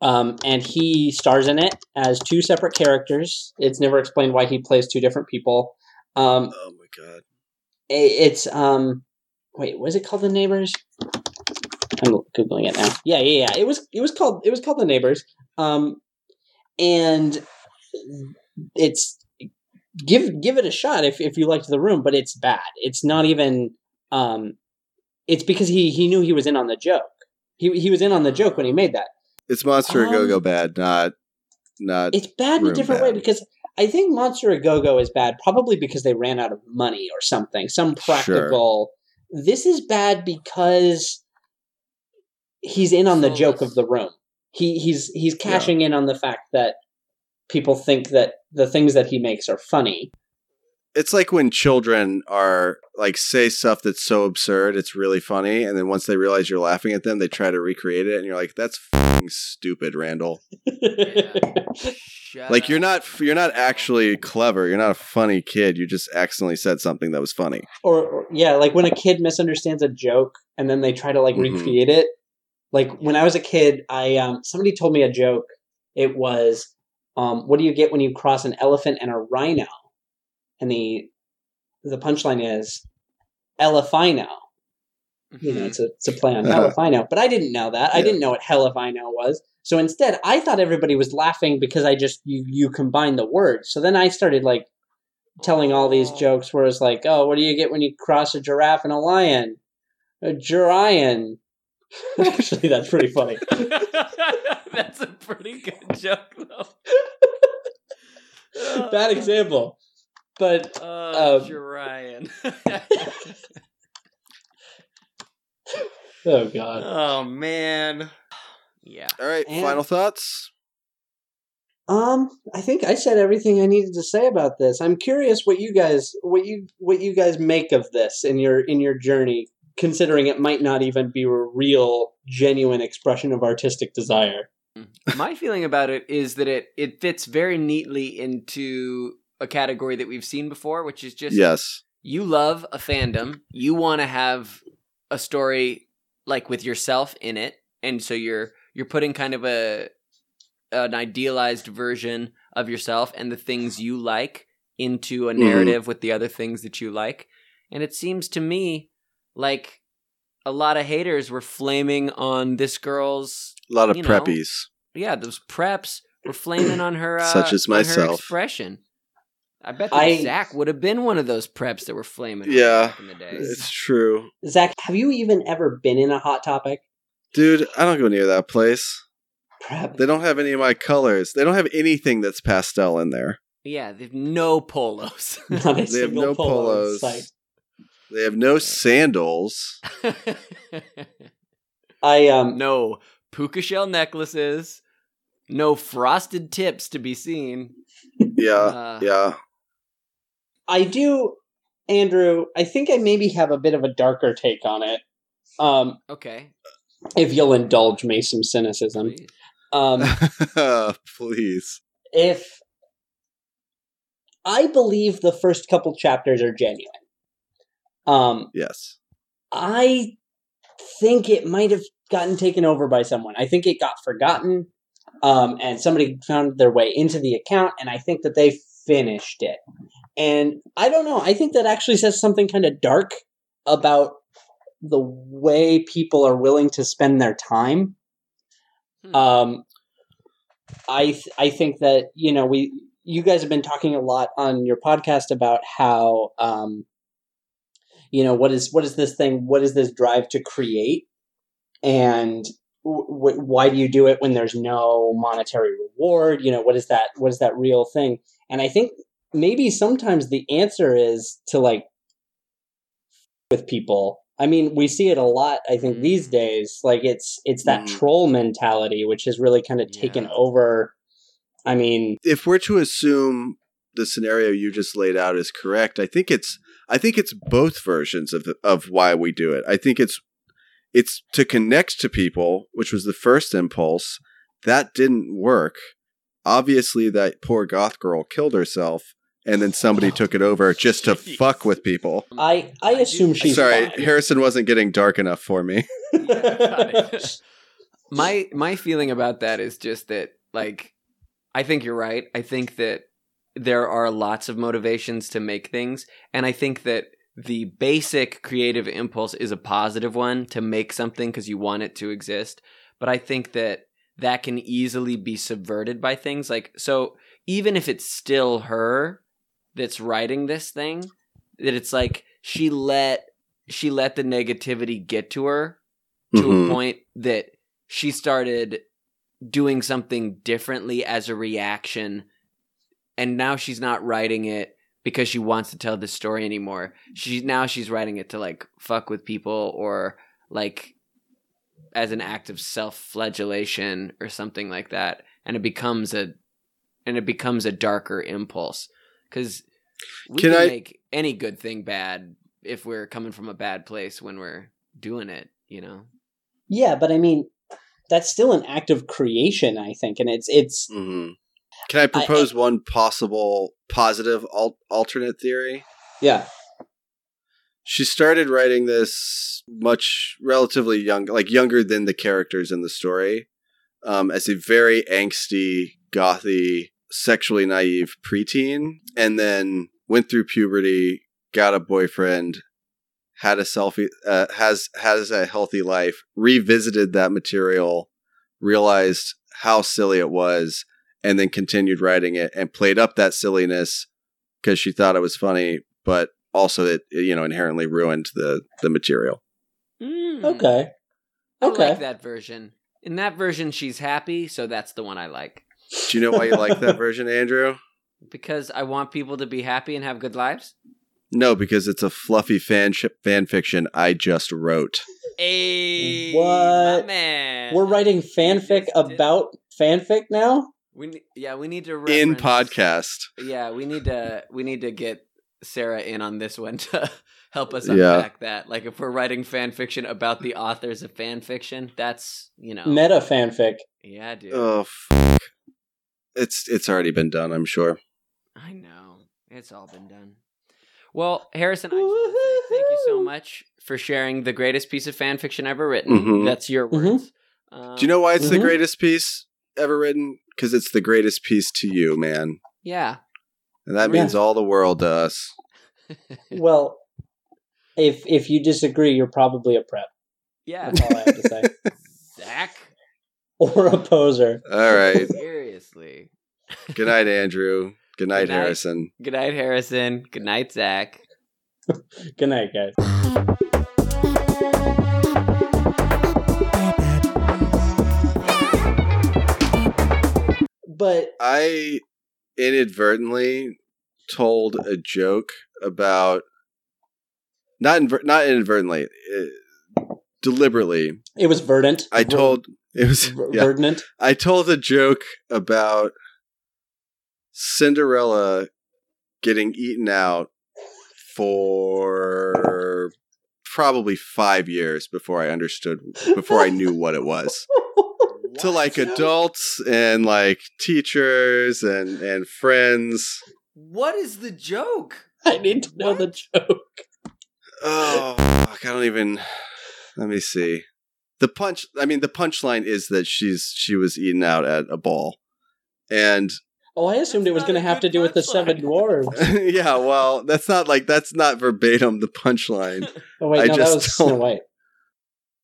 Um, and he stars in it as two separate characters. It's never explained why he plays two different people. Um, Oh my god. it's um, wait, was it called The Neighbors? I'm googling it now. Yeah, yeah, yeah. It was it was called it was called The Neighbors. Um, and it's give give it a shot if if you liked the room, but it's bad. It's not even um, it's because he he knew he was in on the joke. He he was in on the joke when he made that. It's Monster Um, Go Go Bad, not not. it's bad in a room different way because I think Monster Go Go is bad, probably because they ran out of money or something, some Sure. practical. This is bad because he's in on the joke of the room. He he's he's cashing in on the fact that people think that the things that he makes are funny. it's like when children are like say stuff that's so absurd it's really funny and then once they realize you're laughing at them they try to recreate it and you're like that's fing stupid randall Shut like you're not you're not actually clever you're not a funny kid you just accidentally said something that was funny or, or yeah, like when a kid misunderstands a joke and then they try to like Mhm. recreate it. Like when I was a kid, I um somebody told me a joke. It was um what do you get when you cross an elephant and a rhino? And the the punchline is Elefino. You know, Mhm. it's a it's a play on Helifino. But I didn't know that. I didn't know what Helifino was. So instead, I thought everybody was laughing because I just you you combine the words. So then I started like telling all these jokes where it's like, oh, what do you get when you cross a giraffe and a lion? A girayan. Actually, that's pretty funny. That's a pretty good joke, though. Bad example. But Oh, Um, Ryan. oh god. oh man. Yeah. all right And- final thoughts Um, I think I said everything I needed to say about this. I'm curious what you guys what you what you guys make of this in your in your journey, considering it might not even be a real, genuine expression of artistic desire. My feeling about it is that it it fits very neatly into a category that we've seen before, which is just yes you love a fandom, you want to have a story like with yourself in it, and so you're you're putting kind of a an idealized version of yourself and the things you like into a Mhm. narrative with the other things that you like. And it seems to me like a lot of haters were flaming on this girl's a lot of You know, preppies yeah, those preps were flaming on her uh, Such as on her myself. expression. I bet that I- Zach would have been one of those preps that were flaming. on Yeah. back in the day. it's true Zach, have you even ever been in a hot topic? dude i don't go near that place Prep. they don't have any of my colors they don't have anything that's pastel in there Yeah, they have no polos. Not a They have no polo polos. sight. They have no sandals I um no puka shell necklaces. No frosted tips to be seen. yeah Uh, yeah I do Andrew, I think I maybe have a bit of a darker take on it. Um Okay. if you'll indulge me some cynicism. please. Um please if I believe the first couple chapters are genuine. Um, yes I think it might have gotten taken over by someone. I think it got forgotten, um, and somebody found their way into the account, and I think that they finished it. And I don't know. I think that actually says something kind of dark about the way people are willing to spend their time. Hmm. Um, I th- I think that you know we you guys have been talking a lot on your podcast about how um, you know what is what is this thing? What is this drive to create? And w- w- why do you do it when there's no monetary reward? You know what is that? What is that real thing? And I think maybe sometimes the answer is to like with people. I mean, we see it a lot. I think Mm. these days, like it's it's that Mm. troll mentality, which has really kind of taken Yeah. over. I mean, if we're to assume the scenario you just laid out is correct, I think it's I think it's both versions of the, of why we do it. I think it's it's to connect to people, which was the first impulse. That didn't work. Obviously, that poor goth girl killed herself, and then somebody took it over just to Jeez. fuck with people. I I assume she's Sorry, fine. Harrison wasn't getting dark enough for me. my my feeling about that is just that like I think you're right. I think that there are lots of motivations to make things and I think that the basic creative impulse is a positive one to make something cuz you want it to exist. But I think that that can easily be subverted by things like so even if it's still her that's writing this thing that it's like she let she let the negativity get to her to Mhm. a point that she started doing something differently as a reaction and now she's not writing it because she wants to tell this story anymore. She now she's writing it to like fuck with people or like as an act of self-flagellation or something like that and it becomes a and it becomes a darker impulse cuz we Can can, I- make any good thing bad if we're coming from a bad place when we're doing it, you know. Yeah, but I mean, that's still an act of creation, I think, and it's it's hmm Can I propose one possible positive al- alternate theory? yeah. She started writing this much relatively young, like younger than the characters in the story, um, as a very angsty, gothy, sexually naive preteen, and then went through puberty, got a boyfriend, had a selfie, uh, has has a healthy life, revisited that material, realized how silly it was, and then continued writing it and played up that silliness because she thought it was funny, but also it, it, you know inherently ruined the the material. Mm. Okay. I like that version. In that version, she's happy, so that's the one I like. Do you know why you like that version, Andrew? Because I want people to be happy and have good lives. No, because it's a fluffy fan fan fiction I just wrote. Hey, What? my man. We're writing fanfic about fanfic now? We yeah, we need to in podcast. Yeah, we need to we need to get Sarah in on this one to help us Yeah. unpack that. Like if we're writing fan fiction about the authors of fan fiction, that's you know, Meta fanfic. yeah, dude. Oh, fuck. it's it's already been done. I'm sure. I know. It's all been done. Well, Harrison, I just want to say thank you so much for sharing the greatest piece of fan fiction ever written. Mhm. That's your Mhm. words. Um, Do you know why it's the Mhm. greatest piece ever written? Because it's the greatest piece to you, man, Yeah. and that Yeah. means all the world to us. Well, if if you disagree, you're probably a prep. yeah. That's all I have to say. Zach. or a poser. All right. Seriously. Good night, Andrew. Good night, Good night. Harrison. Good night, Harrison. Good night, Zach. Good night, guys. But I inadvertently told a joke about not inver- not inadvertently, uh, deliberately. it was verdant. I told it was yeah, verdant. I told a joke about Cinderella getting eaten out for probably 5 years before I understood before I knew what it was. to like adults and like teachers and and friends. What is the joke? I need to know the joke. Oh, fuck, I don't even. Let me see. The punch. I mean, the punchline is that she's she was eaten out at a ball, and Oh, I assumed it was going to have to do with the seven dwarves. yeah, well, that's not like that's not verbatim the punchline. Oh wait, I no, that just was Snow don't- White.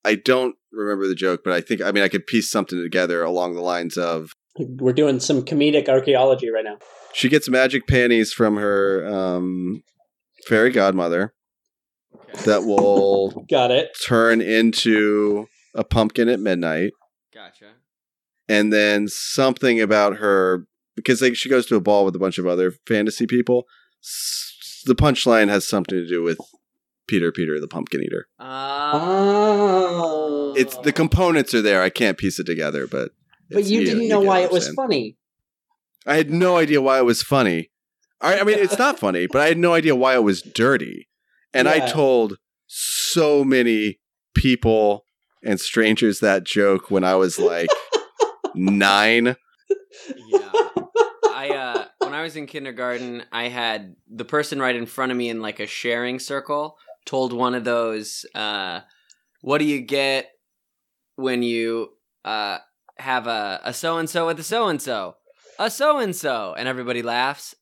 I don't remember the joke, but I think I mean I could piece something together along the lines of We're doing some comedic archaeology right now. she gets magic panties from her um, fairy godmother that will Got it. turn into a pumpkin at midnight. Gotcha. and then something about her because like she goes to a ball with a bunch of other fantasy people. S- the punchline has something to do with Peter, Peter the Pumpkin Eater. Oh. It's the components are there. I can't piece it together, but But it's- you didn't you know why it was saying. funny. I had no idea why it was funny. I, I mean, it's not funny, but I had no idea why it was dirty. And I told so many people and strangers that joke when I was like nine. Yeah. I uh when I was in kindergarten, I had the person right in front of me in like a sharing circle told one of those uh what do you get when you uh have a a so and so with a so and so? A so and so and everybody laughs.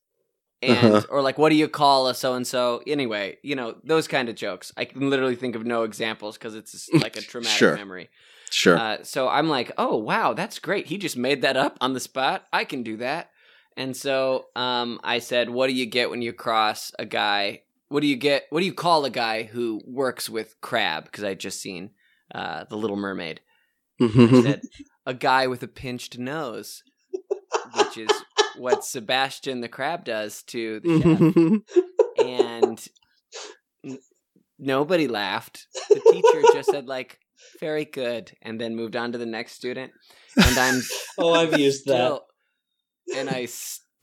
And Uh-huh. or like what do you call a so and so? Anyway, you know, those kind of jokes. I can literally think of no examples cuz it's like a traumatic Sure. memory. Sure. Uh, so I'm like, oh wow, that's great. He just made that up on the spot. I can do that. And so um, I said, what do you get when you cross a guy? What do you get? What do you call a guy who works with crab? Because I just seen uh, the Little Mermaid. I said, a guy with a pinched nose, which is what Sebastian the crab does to the chef. and n- nobody laughed. The teacher just said like, "Very good," and then moved on to the next student. And I'm Oh, I've used that. still, and I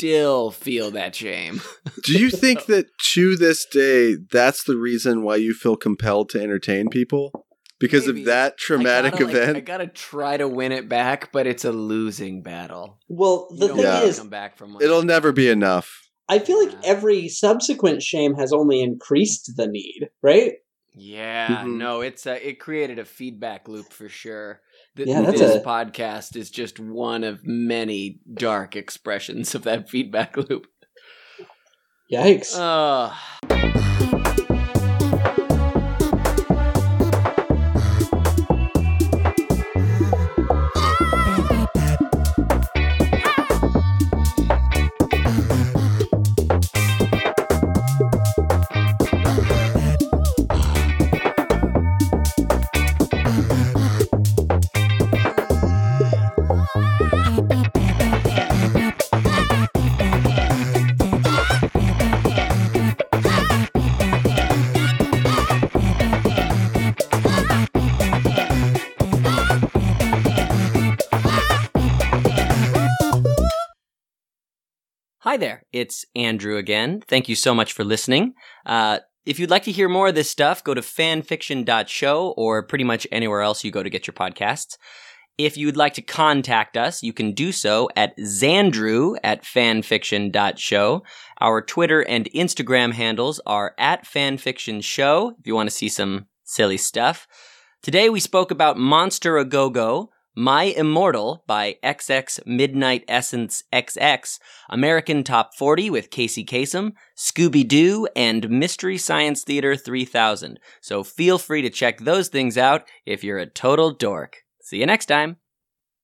still feel that shame. Do you think that to this day, that's the reason why you feel compelled to entertain people? Because Maybe. of that traumatic I gotta, like, event? I gotta try to win it back, but it's a losing battle. Well, the don't thing Yeah. is, come back from one. It'll never be enough. I feel like Yeah. every subsequent shame has only increased the need, right? Yeah, Mhm. no, it's a, it created a feedback loop for sure. Th- Yeah, this a- podcast is just one of many dark expressions of that feedback loop. Yikes. Uh, it's Andrew again. Thank you so much for listening. Uh, if you'd like to hear more of this stuff, go to fanfiction.show or pretty much anywhere else you go to get your podcasts. If you'd like to contact us, you can do so at Xandrew at fanfiction.show. Our Twitter and Instagram handles are at fanfictionshow if you want to see some silly stuff. Today we spoke about Monster A Go Go, My Immortal by XX Midnight Essence XX, American Top 40 with Casey Kasem, Scooby Doo, and Mystery Science Theater 3000. So feel free to check those things out if you're a total dork. See you next time.